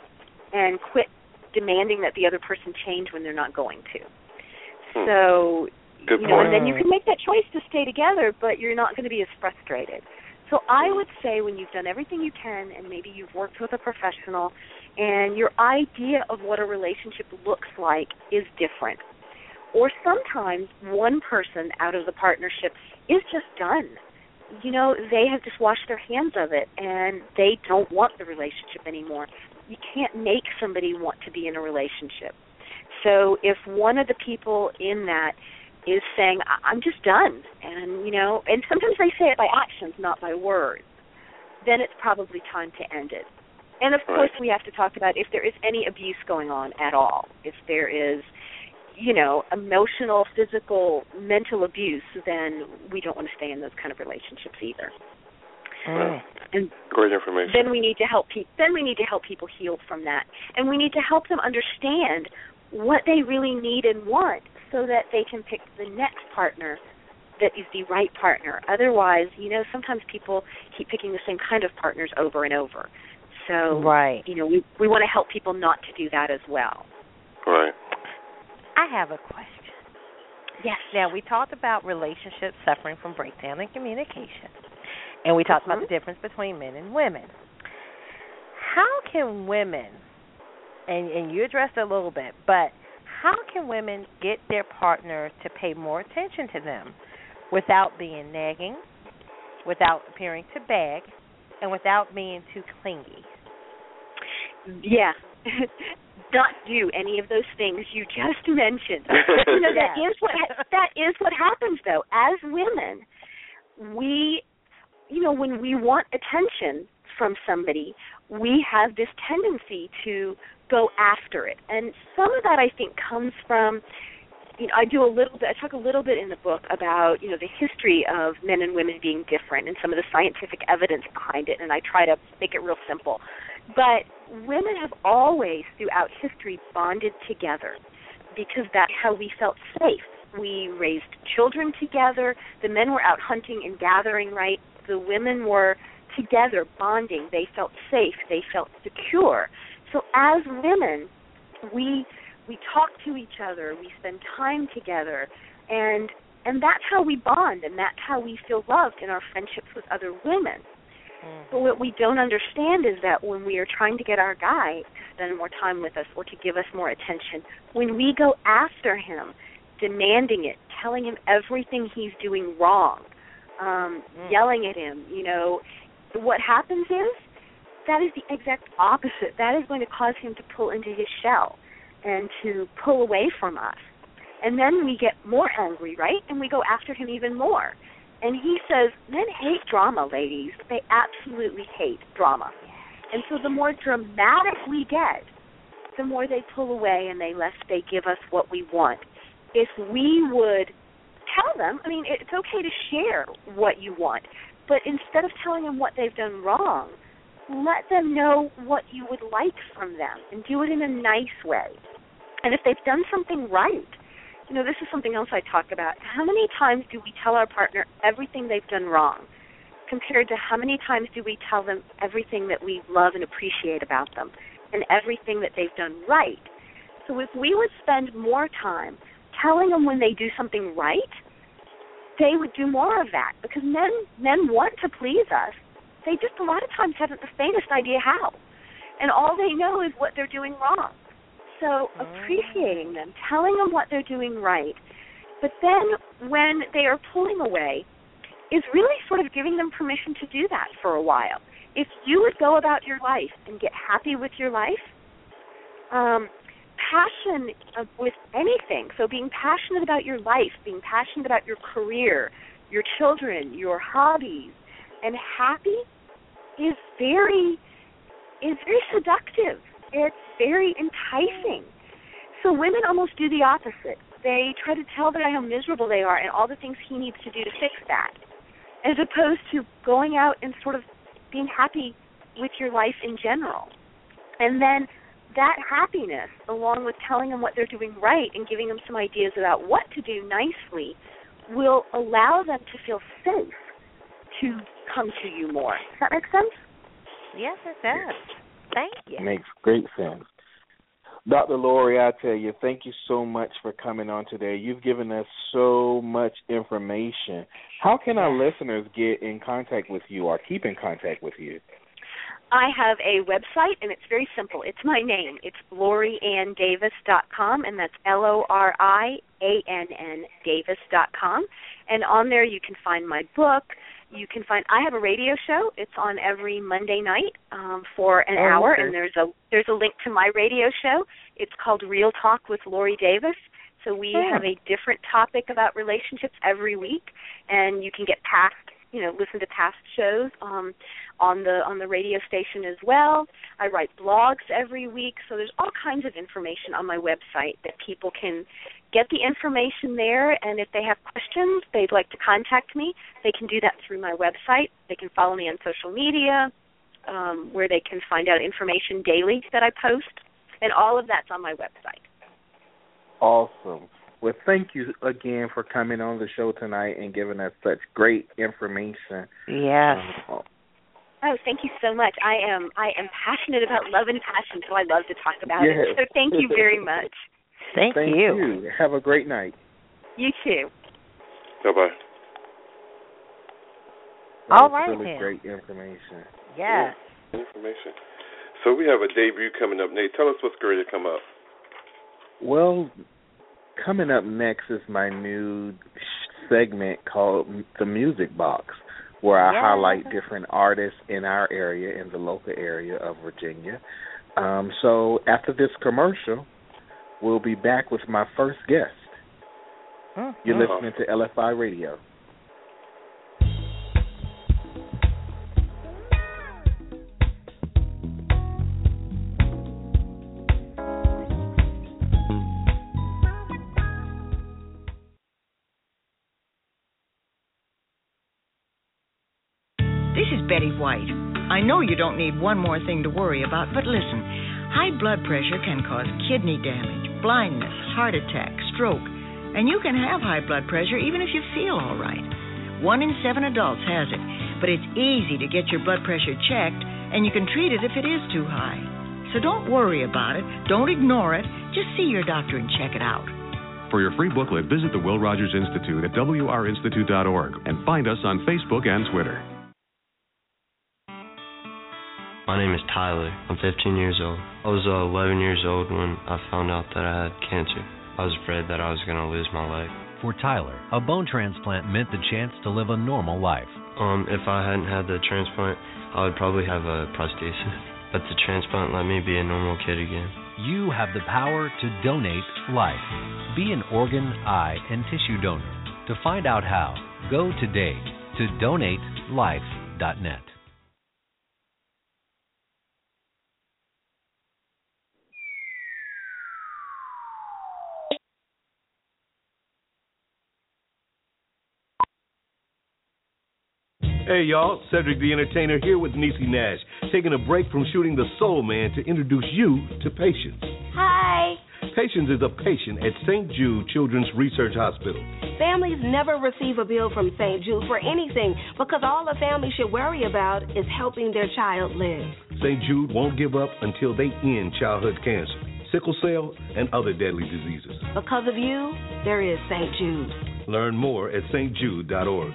and quit demanding that the other person change when they're not going to. Hmm. So, Good you know, and then you can make that choice to stay together, but you're not going to be as frustrated. So I would say when you've done everything you can and maybe you've worked with a professional and your idea of what a relationship looks like is different. Or sometimes one person out of the partnership is just done. You know, they have just washed their hands of it and they don't want the relationship anymore. You can't make somebody want to be in a relationship. So if one of the people in that is saying, "I- I'm just done, and you know, and sometimes they say it by actions, not by words, then it's probably time to end it. And of course, we have to talk about if there is any abuse going on at all. If there is, you know, emotional, physical, mental abuse, then we don't want to stay in those kind of relationships either. Mm. And Great information. then we need to help people. Then we need to help people heal from that, and we need to help them understand what they really need and want, so that they can pick the next partner that is the right partner. Otherwise, you know, sometimes people keep picking the same kind of partners over and over. So, Right. you know, we we want to help people not to do that as well. Right. I have a question. Yes. Now we talked about relationships suffering from breakdown in communication, and we talked about Mhm. the difference between men and women. How can women, and and you addressed it a little bit, but how can women get their partner to pay more attention to them without being nagging, without appearing to beg, and without being too clingy? Yeah. Not do any of those things you just mentioned. you know, that Yes. is what that is what happens though. As women, we you know, when we want attention from somebody, we have this tendency to go after it. And some of that I think comes from you know, I do a little bit. I talk a little bit in the book about you know the history of men and women being different and some of the scientific evidence behind it, and I try to make it real simple. But women have always, throughout history, bonded together because that's how we felt safe. We raised children together. The men were out hunting and gathering, right? The women were together, bonding. They felt safe. They felt secure. So as women, we we talk to each other, we spend time together, and and that's how we bond, and that's how we feel loved in our friendships with other women. Mm-hmm. But what we don't understand is that when we are trying to get our guy to spend more time with us or to give us more attention, when we go after him, demanding it, telling him everything he's doing wrong, um, mm. yelling at him, you know, what happens is that is the exact opposite. That is going to cause him to pull into his shell and to pull away from us. And then we get more angry, right? And we go after him even more. And he says, Men hate drama, ladies. They absolutely hate drama. And so the more dramatic we get, the more they pull away and they less they give us what we want. If we would tell them, I mean, it's okay to share what you want, but instead of telling them what they've done wrong, let them know what you would like from them and do it in a nice way. And if they've done something right, you know, this is something else I talk about. How many times do we tell our partner everything they've done wrong compared to how many times do we tell them everything that we love and appreciate about them and everything that they've done right? So if we would spend more time telling them when they do something right, they would do more of that because men men want to please us. They just a lot of times haven't the faintest idea how. And all they know is what they're doing wrong. So appreciating them, telling them what they're doing right. But then when they are pulling away, is really sort of giving them permission to do that for a while. If you would go about your life and get happy with your life, um, passion with anything, so being passionate about your life, being passionate about your career, your children, your hobbies, and happy is very is very seductive. It's very enticing. So women almost do the opposite. They try to tell the guy how miserable they are and all the things he needs to do to fix that, as opposed to going out and sort of being happy with your life in general. And then that happiness, along with telling them what they're doing right and giving them some ideas about what to do nicely, will allow them to feel safe to come to you more. Does that make sense? Yes, it does. Thank you. Makes great sense. Dr. Lori, I tell you, thank you so much for coming on today. You've given us so much information. How can our listeners get in contact with you or keep in contact with you? I have a website, and it's very simple. It's my name. It's lorianndavis.com, and that's L O R I A N N Davis.com. And on there, you can find my book. You can find. I have a radio show. It's on every Monday night um, for an Oh, hour, okay. and there's a there's a link to my radio show. It's called Real Talk with Lori Davis. So we Oh. have a different topic about relationships every week, and you can get past you know listen to past shows um on the on the radio station as well i write blogs every week so there's all kinds of information on my website that people can get the information there and if they have questions they'd like to contact me they can do that through my website they can follow me on social media um, where they can find out information daily that i post and all of that's on my website Awesome. Well, thank you again for coming on the show tonight and giving us such great information. Yes. Um, Oh, thank you so much. I am I am passionate about love and passion, so I love to talk about Yes. it. So thank you very much. Thank, thank you. Have a great night. You too. Bye bye. That All was really then. great information. Yes. Information. So we have a debut coming up. Nate, tell us what's going to come up. Well, coming up next is my new segment called The Muzik Box, where I Yeah. highlight different artists in our area, in the local area of Virginia. Um, so after this commercial, we'll be back with my first guest. Huh. You're oh. listening to LFI Radio. This is Betty White. I know you don't need one more thing to worry about, but listen high blood pressure can cause kidney damage, blindness, heart attack, stroke, and you can have high blood pressure even if you feel all right. One in seven adults has it, but it's easy to get your blood pressure checked, and you can treat it if it is too high. So don't worry about it, don't ignore it, just see your doctor and check it out. For your free booklet, visit the Will Rogers Institute at wrinstitute.org and find us on Facebook and Twitter. My name is Tyler. I'm 15 years old. I was uh, 11 years old when I found out that I had cancer. I was afraid that I was going to lose my leg. For Tyler, a bone transplant meant the chance to live a normal life. Um, if I hadn't had the transplant, I would probably have a prosthesis. But the transplant let me be a normal kid again. You have the power to donate life. Be an organ, eye, and tissue donor. To find out how, go today to donatelife.net. Hey y'all, Cedric the Entertainer here with Niecy Nash, taking a break from shooting The Soul Man to introduce you to Patience. Hi. Patience is a patient at St. Jude Children's Research Hospital. Families never receive a bill from St. Jude for anything because all a family should worry about is helping their child live. St. Jude won't give up until they end childhood cancer, sickle cell, and other deadly diseases. Because of you, there is St. Jude. Learn more at stjude.org.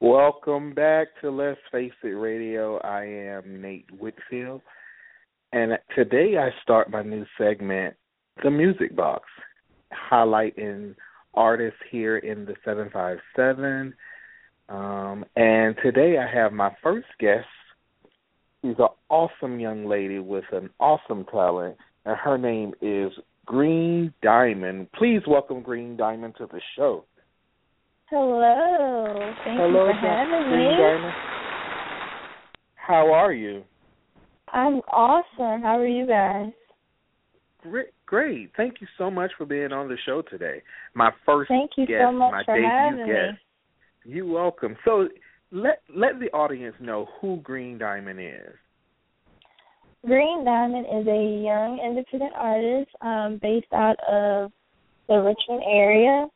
Welcome back to Let's Face It Radio. I am Nate Whitfield. And today I start my new segment, The Muzik Box, highlighting artists here in the 757. Um, and today I have my first guest. She's an awesome young lady with an awesome talent, and her name is Green Diamond. Please welcome Green Diamond to the show. Hello. Thank Hello, you for having me. Diamond. How are you? I'm awesome. How are you guys? Great, great. Thank you so much for being on the show today. My first Thank you guest, so much my for debut having me. You're welcome. So let let the audience know who Green Diamond is. Green Diamond is a young independent artist um, based out of the Richmond area,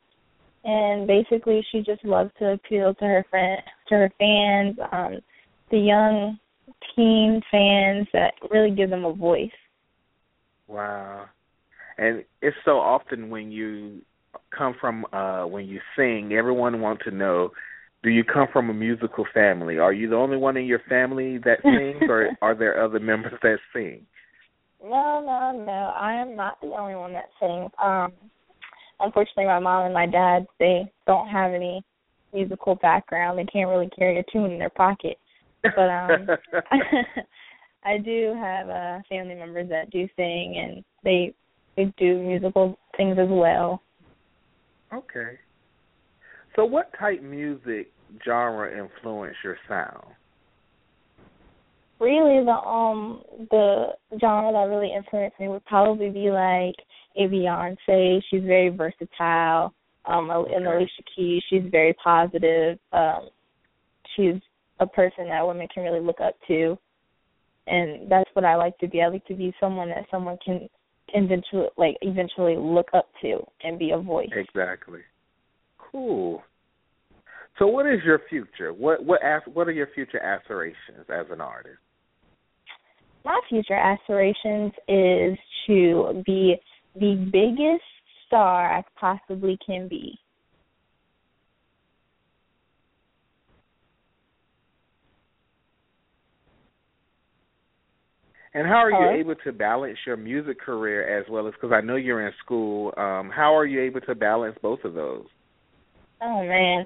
and basically she just loves to appeal to her friend, to her fans, um, the young teen fans that really give them a voice. Wow. And it's so often when you come from uh when you sing, everyone wants to know do you come from a musical family? Are you the only one in your family that sings or are there other members that sing? No, no, no. I am not the only one that sings. Um unfortunately my mom and my dad they don't have any musical background. They can't really carry a tune in their pocket. But um I do have uh family members that do sing and they they do musical things as well. Okay. So what type music genre influenced your sound? Really the um the genre that really influenced me would probably be like a Beyonce. She's very versatile. Um and Alicia Keys, she's very positive. Um she's a person that women can really look up to. And that's what I like to be. I like to be someone that someone can eventually like eventually look up to and be a voice. Exactly. Cool. So what is your future? What what what are your future aspirations as an artist? My future aspirations is to be the biggest star I possibly can be. And how are you Hello? able to balance your music career as well as because I know you're in school? Um, how are you able to balance both of those? Oh man,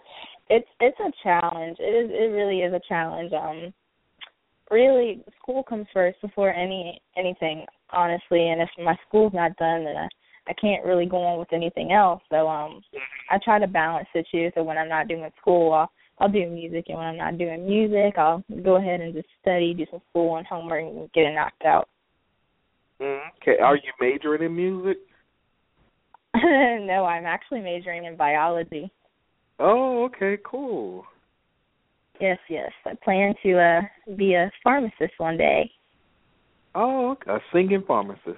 it's it's a challenge. It is it really is a challenge. Um, really, school comes first before any anything. Honestly. And if my school's not done, then I I can't really go on with anything else. So um, I try to balance the two. So when I'm not doing school, I'll I'll do music, and when I'm not doing music, I'll go ahead and just study, do some school and homework, and get it knocked out. Okay, are you majoring in music? no, I'm actually majoring in biology. Oh, okay, cool. Yes, yes. I plan to uh be a pharmacist one day. Oh, okay. a singing pharmacist.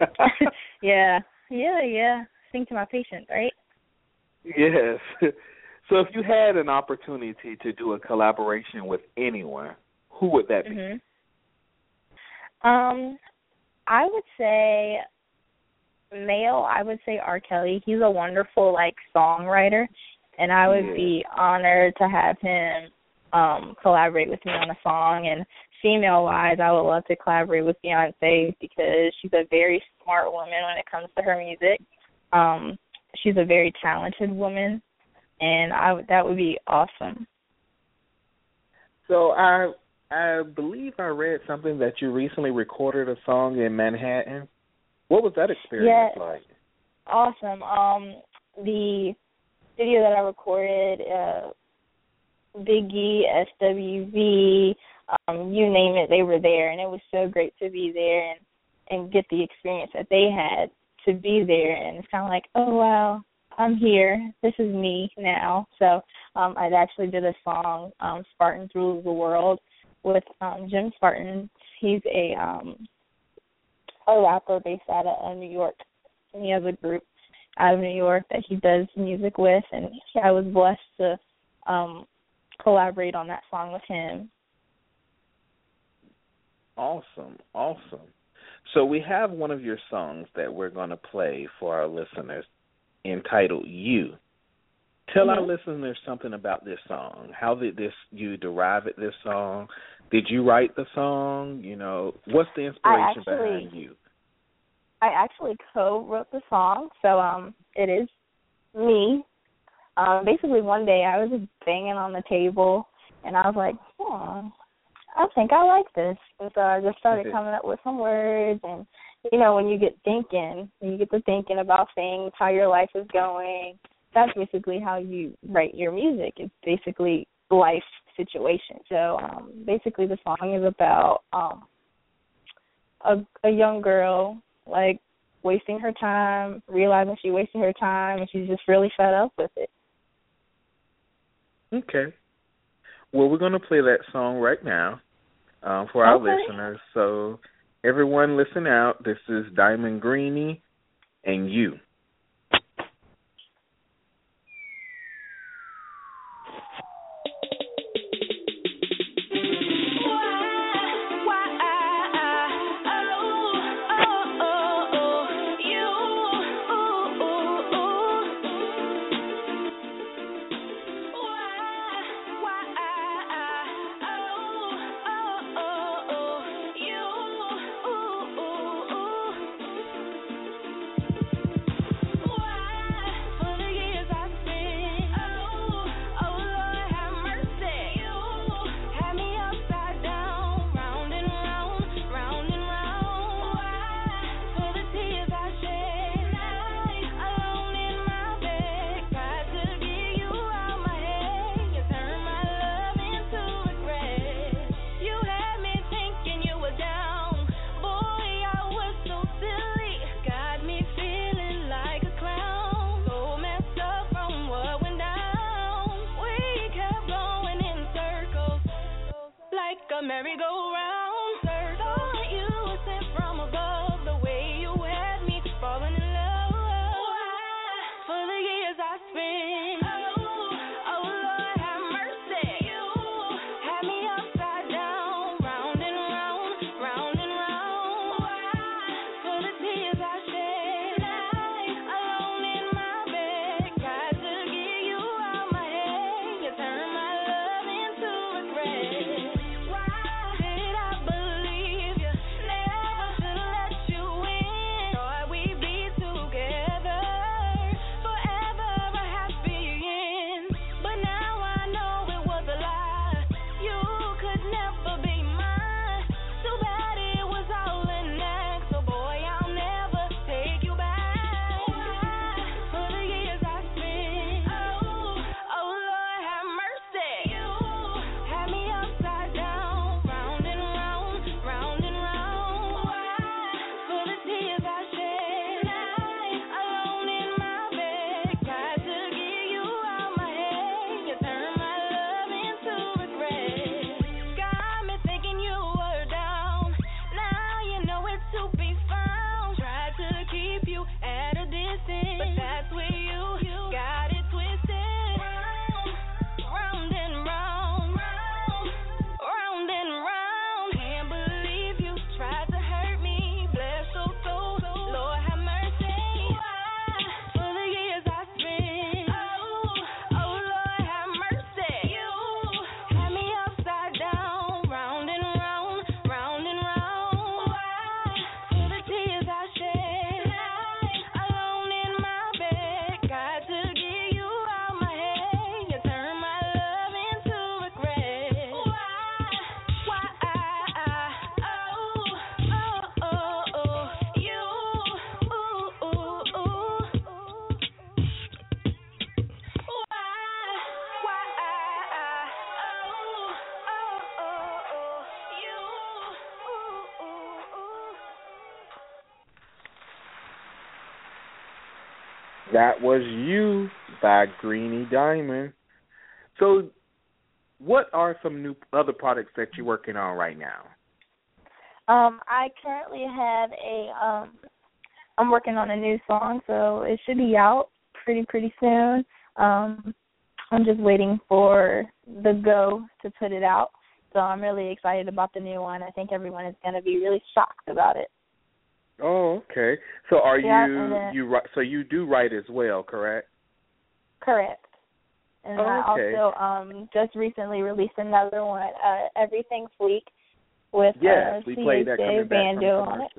yeah, yeah, yeah. Sing to my patients, right? Yes. So if you had an opportunity to do a collaboration with anyone, who would that be? Mm-hmm. Um, I would say male. I would say R. Kelly. He's a wonderful like songwriter, and I would Yeah. be honored to have him um collaborate with me on a song. And female wise, I would love to collaborate with Beyonce because she's a very smart woman when it comes to her music. Um, she's a very talented woman, and I would that would be awesome. So I I believe I read something that you recently recorded a song in Manhattan. What was that experience Yes. like? Awesome. Um, the video that I recorded, uh, Biggie, SWV, um, you name it, they were there, and it was so great to be there and and get the experience that they had to be there. And it's kind of like, oh wow, I'm here. This is me now. So um, I actually did a song, um, "Spartans Rule the World," with um, Jim Spartan. He's a um, a rapper based out of uh, New York. And he has a group out of New York that he does music with, and I was blessed to um, collaborate on that song with him. Awesome, awesome. So we have one of your songs that we're going to play for our listeners entitled You. Tell our Mhm. listeners something about this song. How did this you derive at this song? Did you write the song? You know, what's the inspiration actually- behind you? I actually co-wrote the song, so um, it is me. Um, basically, one day I was banging on the table, and I was like, "Hmm, I think I like this." And so I just started coming up with some words, and you know, when you get thinking, when you get to thinking about things, how your life is going, that's basically how you write your music. It's basically life situation. So um, basically, the song is about um, a a young girl like wasting her time, realizing she wasting her time, and she's just really fed up with it. Okay. Well, we're going to play that song right now um, for our Okay. listeners. So, everyone, listen out. This is Diamond Dreene and you. That was you by Dreene Diamond. So, what are some new other products that you're working on right now? Um, I currently have a um I'm working on a new song, so it should be out pretty pretty soon. Um I'm just waiting for the go to put it out. So I'm really excited about the new one. I think everyone is going to be really shocked about it. Oh, okay. So are Yeah, you then- you so you do write as well, correct? Correct. And Oh, I also um just recently released another one, uh Everything Fleek with Yes, uh, we played that coming back from Bando on it.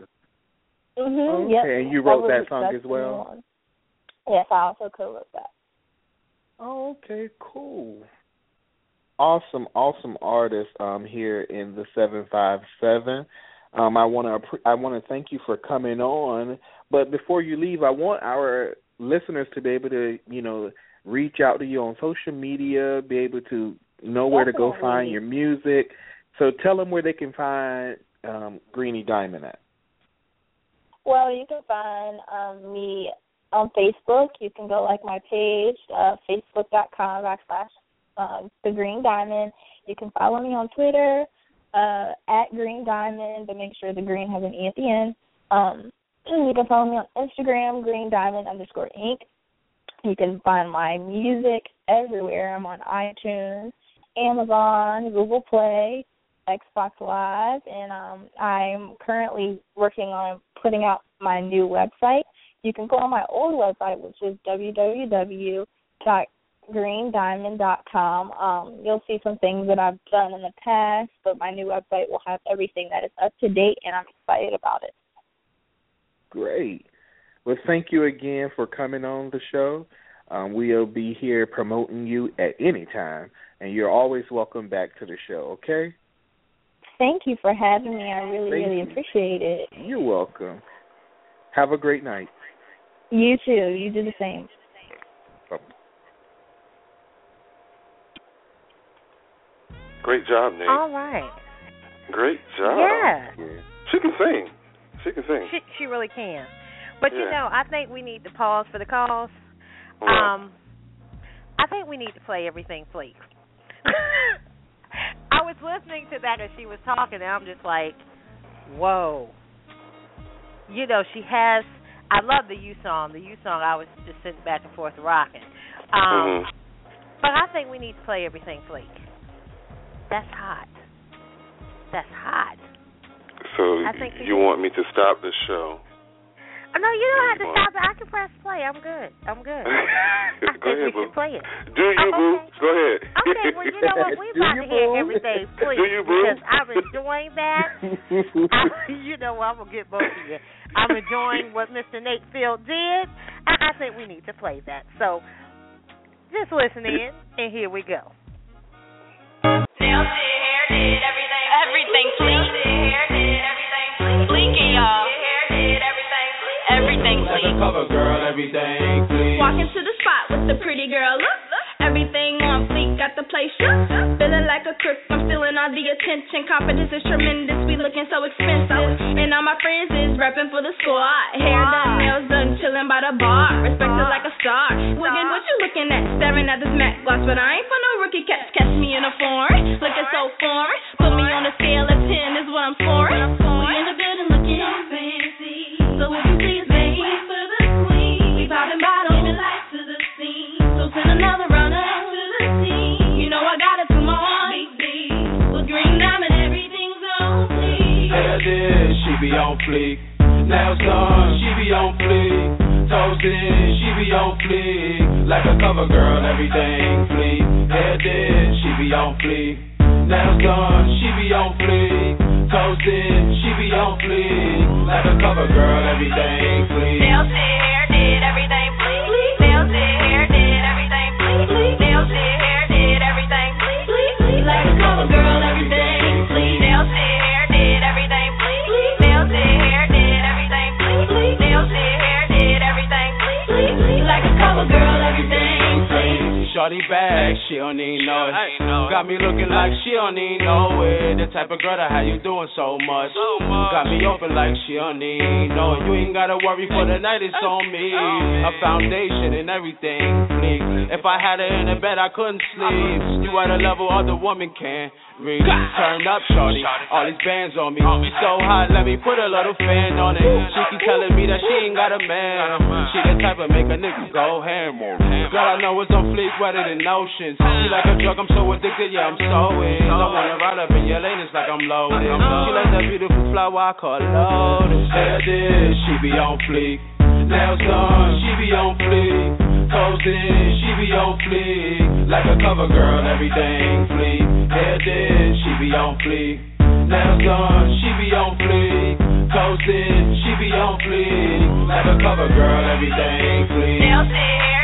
Mhm. Okay, yep. and you wrote was that song as well? Yes, I also co-wrote that. Oh, okay, cool. Awesome, awesome artist um here in the 757. Um I want to I want to thank you for coming on, but before you leave, I want our listeners to be able to, you know, reach out to you on social media, be able to know where to go find your music. So tell them where they can find um Dreene Diamond at. Well, you can find um, me on Facebook. You can go like my page, uh, facebook.com backslash um, the Green Diamond. You can follow me on Twitter uh, at Green Diamond, but make sure the green has an E at the end. Um, you can follow me on Instagram, Green Diamond underscore Inc. You can find my music everywhere. I'm on iTunes, Amazon, Google Play, Xbox Live, and um, I'm currently working on putting out my new website. You can go on my old website, which is www.greendiamond.com. Um, you'll see some things that I've done in the past, but my new website will have everything that is up to date, and I'm excited about it. Great. Well, thank you again for coming on the show. Um, we'll be here promoting you at any time, and you're always welcome back to the show. Okay? Thank you for having me. I really, Thank really you. appreciate it. You're welcome. Have a great night. You too. You do the same. Great job, Nate. All right. Great job. Yeah. She can sing. She can sing. She she really can. But you know, I think we need to pause for the calls. Right. Um I think we need to play everything fleek. I was listening to that as she was talking and I'm just like, Whoa. You know, she has I love the U song. The U song I was just sitting back and forth rocking. Um Mhm. but I think we need to play everything fleek. That's hot. That's hot. So I think you want me to stop the show? Oh, no, you don't have to stop it. I can press play. I'm good. I'm good. I Go think ahead, we boo. should play it. Do you, oh, boo? Go ahead. Okay, well, you know what? We're about to hear boo? everything, please, Do you, boo? because I'm enjoying that. I, you know what? I'm going to get both of you. I'm enjoying what Mr. Nate Field did. I, I think we need to play that. So just listen in, and here we go. Everything please. Walk into the spot with the pretty girl look. Everything fleek, got the place shook. Feeling like a crook, I'm stealing all the attention. Confidence is tremendous, we looking so expensive. And all my friends is repping for the squad. Hair done, nails done, chilling by the bar. Respected like a star. Wiggin, what you looking at? Staring at this Mac gloss, but I ain't for no rookie cats. Catch me in a foreign, looking so foreign. Put me on a scale of 10 is what I'm scoring. We in the building looking fancy. So if you be on fleek. Nails done, she be on fleek. Toes in, she be on fleek. Like a cover girl, everything fleek. Hair did, she be on fleek. Nails done, she be on fleek. Toes in, she be on fleek. Like a cover girl, everything fleek. Shorty bag, she don't need know it. Got me looking like she don't need no it. The type of girl that how you doing so much. Got me open like she don't need no You ain't gotta worry for the night, it's on me. A foundation and everything. If I had her in the bed, I couldn't sleep. You at a level other woman can't reach. Turn up, shorty. All these bands on me. So hot, let me put a little fan on it. She keep telling me that she ain't got a man. She the type of make a nigga go ham. Girl, I know it's on fleek, wetter than oceans. She like a drug, I'm so addicted, yeah, I'm so in. I wanna ride up in your lane, it's like I'm loaded. She like that beautiful flower, I call loaded. Hair this, she be on fleek. Nails done, she be on fleek. Toes in, she be on fleek. Like a cover girl, everything fleek. Hair did, she be on fleek. Nails done, she be on fleek. Toes in, she be on fleek. Like a cover girl, everything fleek. Nails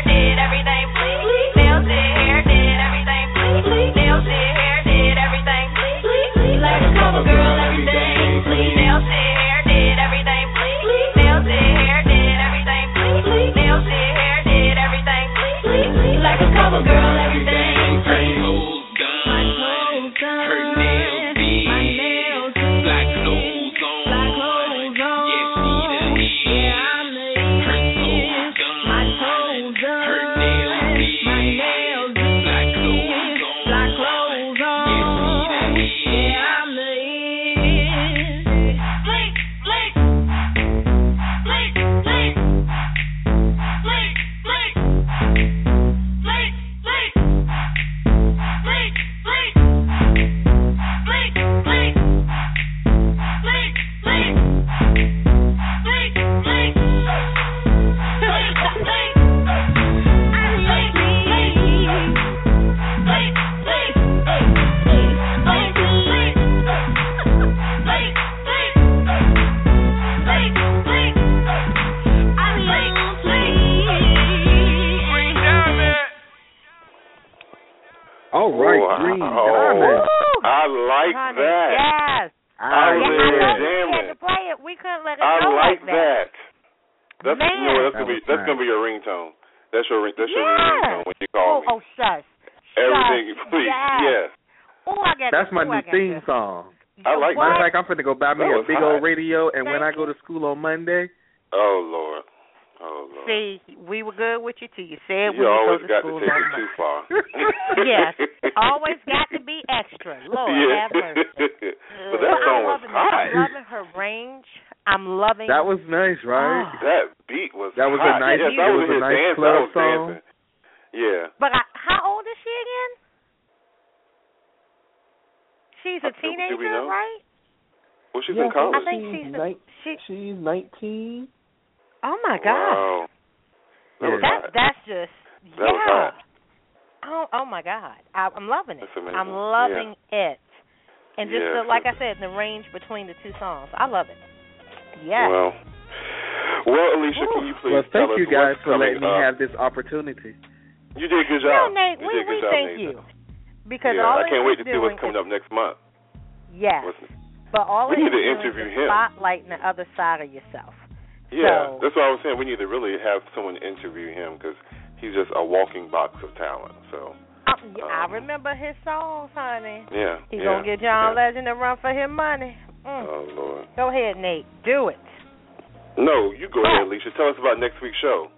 like Matter of that. fact, I'm finna go buy me a big hot. old radio, and when I go to school on Monday, Oh Lord. Oh Lord. See, we were good with you till you said you we always go to got school to take it too far. yes, always got to be extra. Lord yeah. have mercy. but that But song was loving hot. I'm loving her range. I'm loving. that was nice, right? Ah. That beat was That was a nice- Yes, it I was was a nice dancing. club was song. dancing. Yeah. But I, how old is she again? She's a do- do we teenager, right? Well, she's Yeah, in college. I think she's a, Nin- she. she's 19. Oh my God, Wow. That was that that's just That was yeah. hot. Oh, oh my God, I, I'm loving it. That's. I'm loving it. And just Yeah. the, like I said, the range between the two songs, I love it. Yes. Well, well, Alicia, can you please Well, tell thank us you guys for letting me up? have this opportunity. You did a good No, job. Nate, you we did good we job, thank Nate. you because yeah, all I can't wait to see what's coming up next month. Yes, What's- but all We need to interview is him. spotlighting the other side of yourself. Yeah, So- that's what I was saying. We need to really have someone interview him because he's just a walking box of talent. So I, yeah, I Um, remember his songs, honey. yeah, He yeah, gonna get John yeah. Legend to run for his money. Mm. Oh Lord. Go ahead, Nate. Do it. No, you go ahead, Alicia. Tell us about next week's show.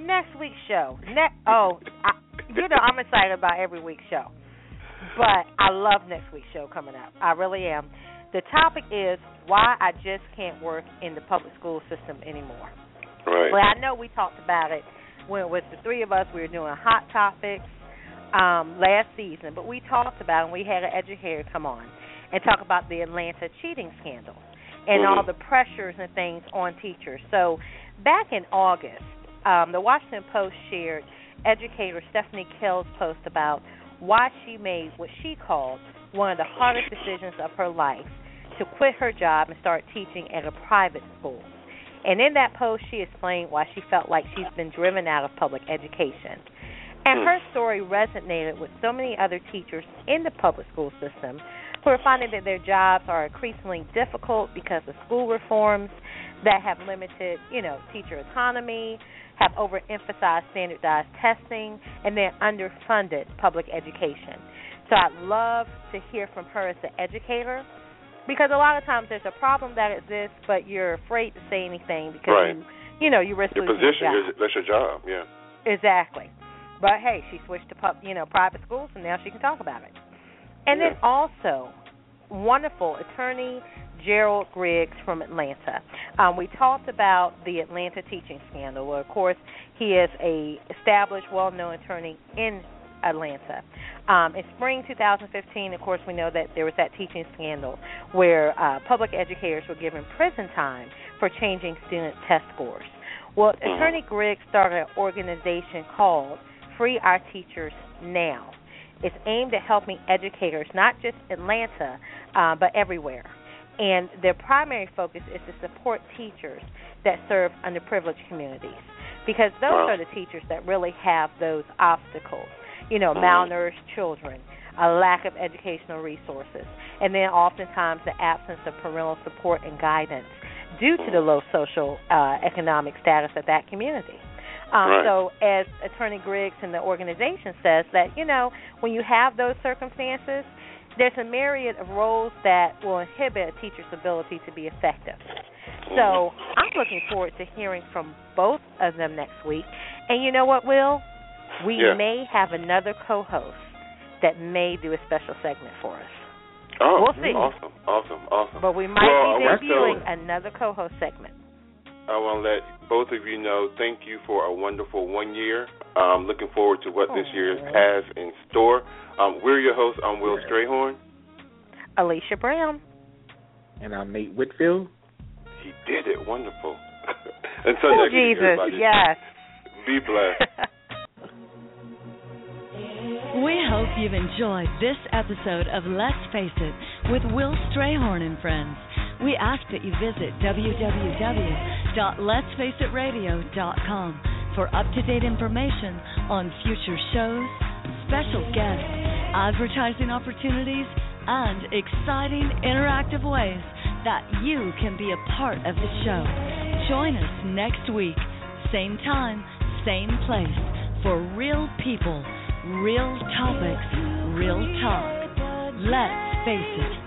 Next week's show. Ne- oh, I, you know I'm excited about every week's show, but I love next week's show coming up. I really am. The topic is why I just can't work in the public school system anymore. Right. Well, I know we talked about it when it was the three of us. We were doing hot topics um, last season, but we talked about it and we had an educator come on and talk about the Atlanta cheating scandal and Mhm. all the pressures and things on teachers. So back in August, um, the Washington Post shared educator Stephanie Kell's post about why she made what she called one of the hardest decisions of her life to quit her job and start teaching at a private school. And in that post, she explained why she felt like she's been driven out of public education. And her hmm. story resonated with so many other teachers in the public school system who are finding that their jobs are increasingly difficult because of school reforms that have limited, you know, teacher autonomy, have overemphasized standardized testing, and they're underfunded public education. So I'd love to hear from her as an educator because a lot of times there's a problem that exists, but you're afraid to say anything because Right. you, you know you risk Your position, your job. that's your job. Yeah. Exactly. But hey, she switched to pub, you know private schools, and now she can talk about it. And then also, wonderful attorney Gerald Griggs from Atlanta. Um, we talked about the Atlanta teaching scandal. Well, of course, he is a established, well-known attorney in Atlanta. Um, in spring 2015, of course, we know that there was that teaching scandal where uh, public educators were given prison time for changing student test scores. Well, Attorney Griggs started an organization called Free Our Teachers Now. It's aimed at helping educators, not just Atlanta, uh, but everywhere. And their primary focus is to support teachers that serve underprivileged communities because those are the teachers that really have those obstacles. You know, malnourished children, a lack of educational resources, and then oftentimes the absence of parental support and guidance due to the low social uh, economic status of that community. Um, Right. So, as Attorney Griggs and the organization says, that you know, when you have those circumstances, there's a myriad of roles that will inhibit a teacher's ability to be effective. So, I'm looking forward to hearing from both of them next week. And you know what, Will? We Yeah. may have another co-host that may do a special segment for us. Oh, We'll see. awesome, awesome, awesome. But we might well, be I want to- debuting another co-host segment. I want to let both of you know thank you for a wonderful one year. Um, looking forward to what this year has in store. Um, we're your hosts. I'm Will Strayhorn. Alicia Brown. And I'm Nate Whitfield. He did it. Wonderful. Until Oh, next Jesus, everybody. yes. Be blessed. We hope you've enjoyed this episode of Let's Face It with Will Strayhorn and Friends. We ask that you visit www.letsfaceitradio.com for up-to-date information on future shows, special guests, advertising opportunities, and exciting interactive ways that you can be a part of the show. Join us next week, same time, same place, for real people, real topics, real talk. Let's face it.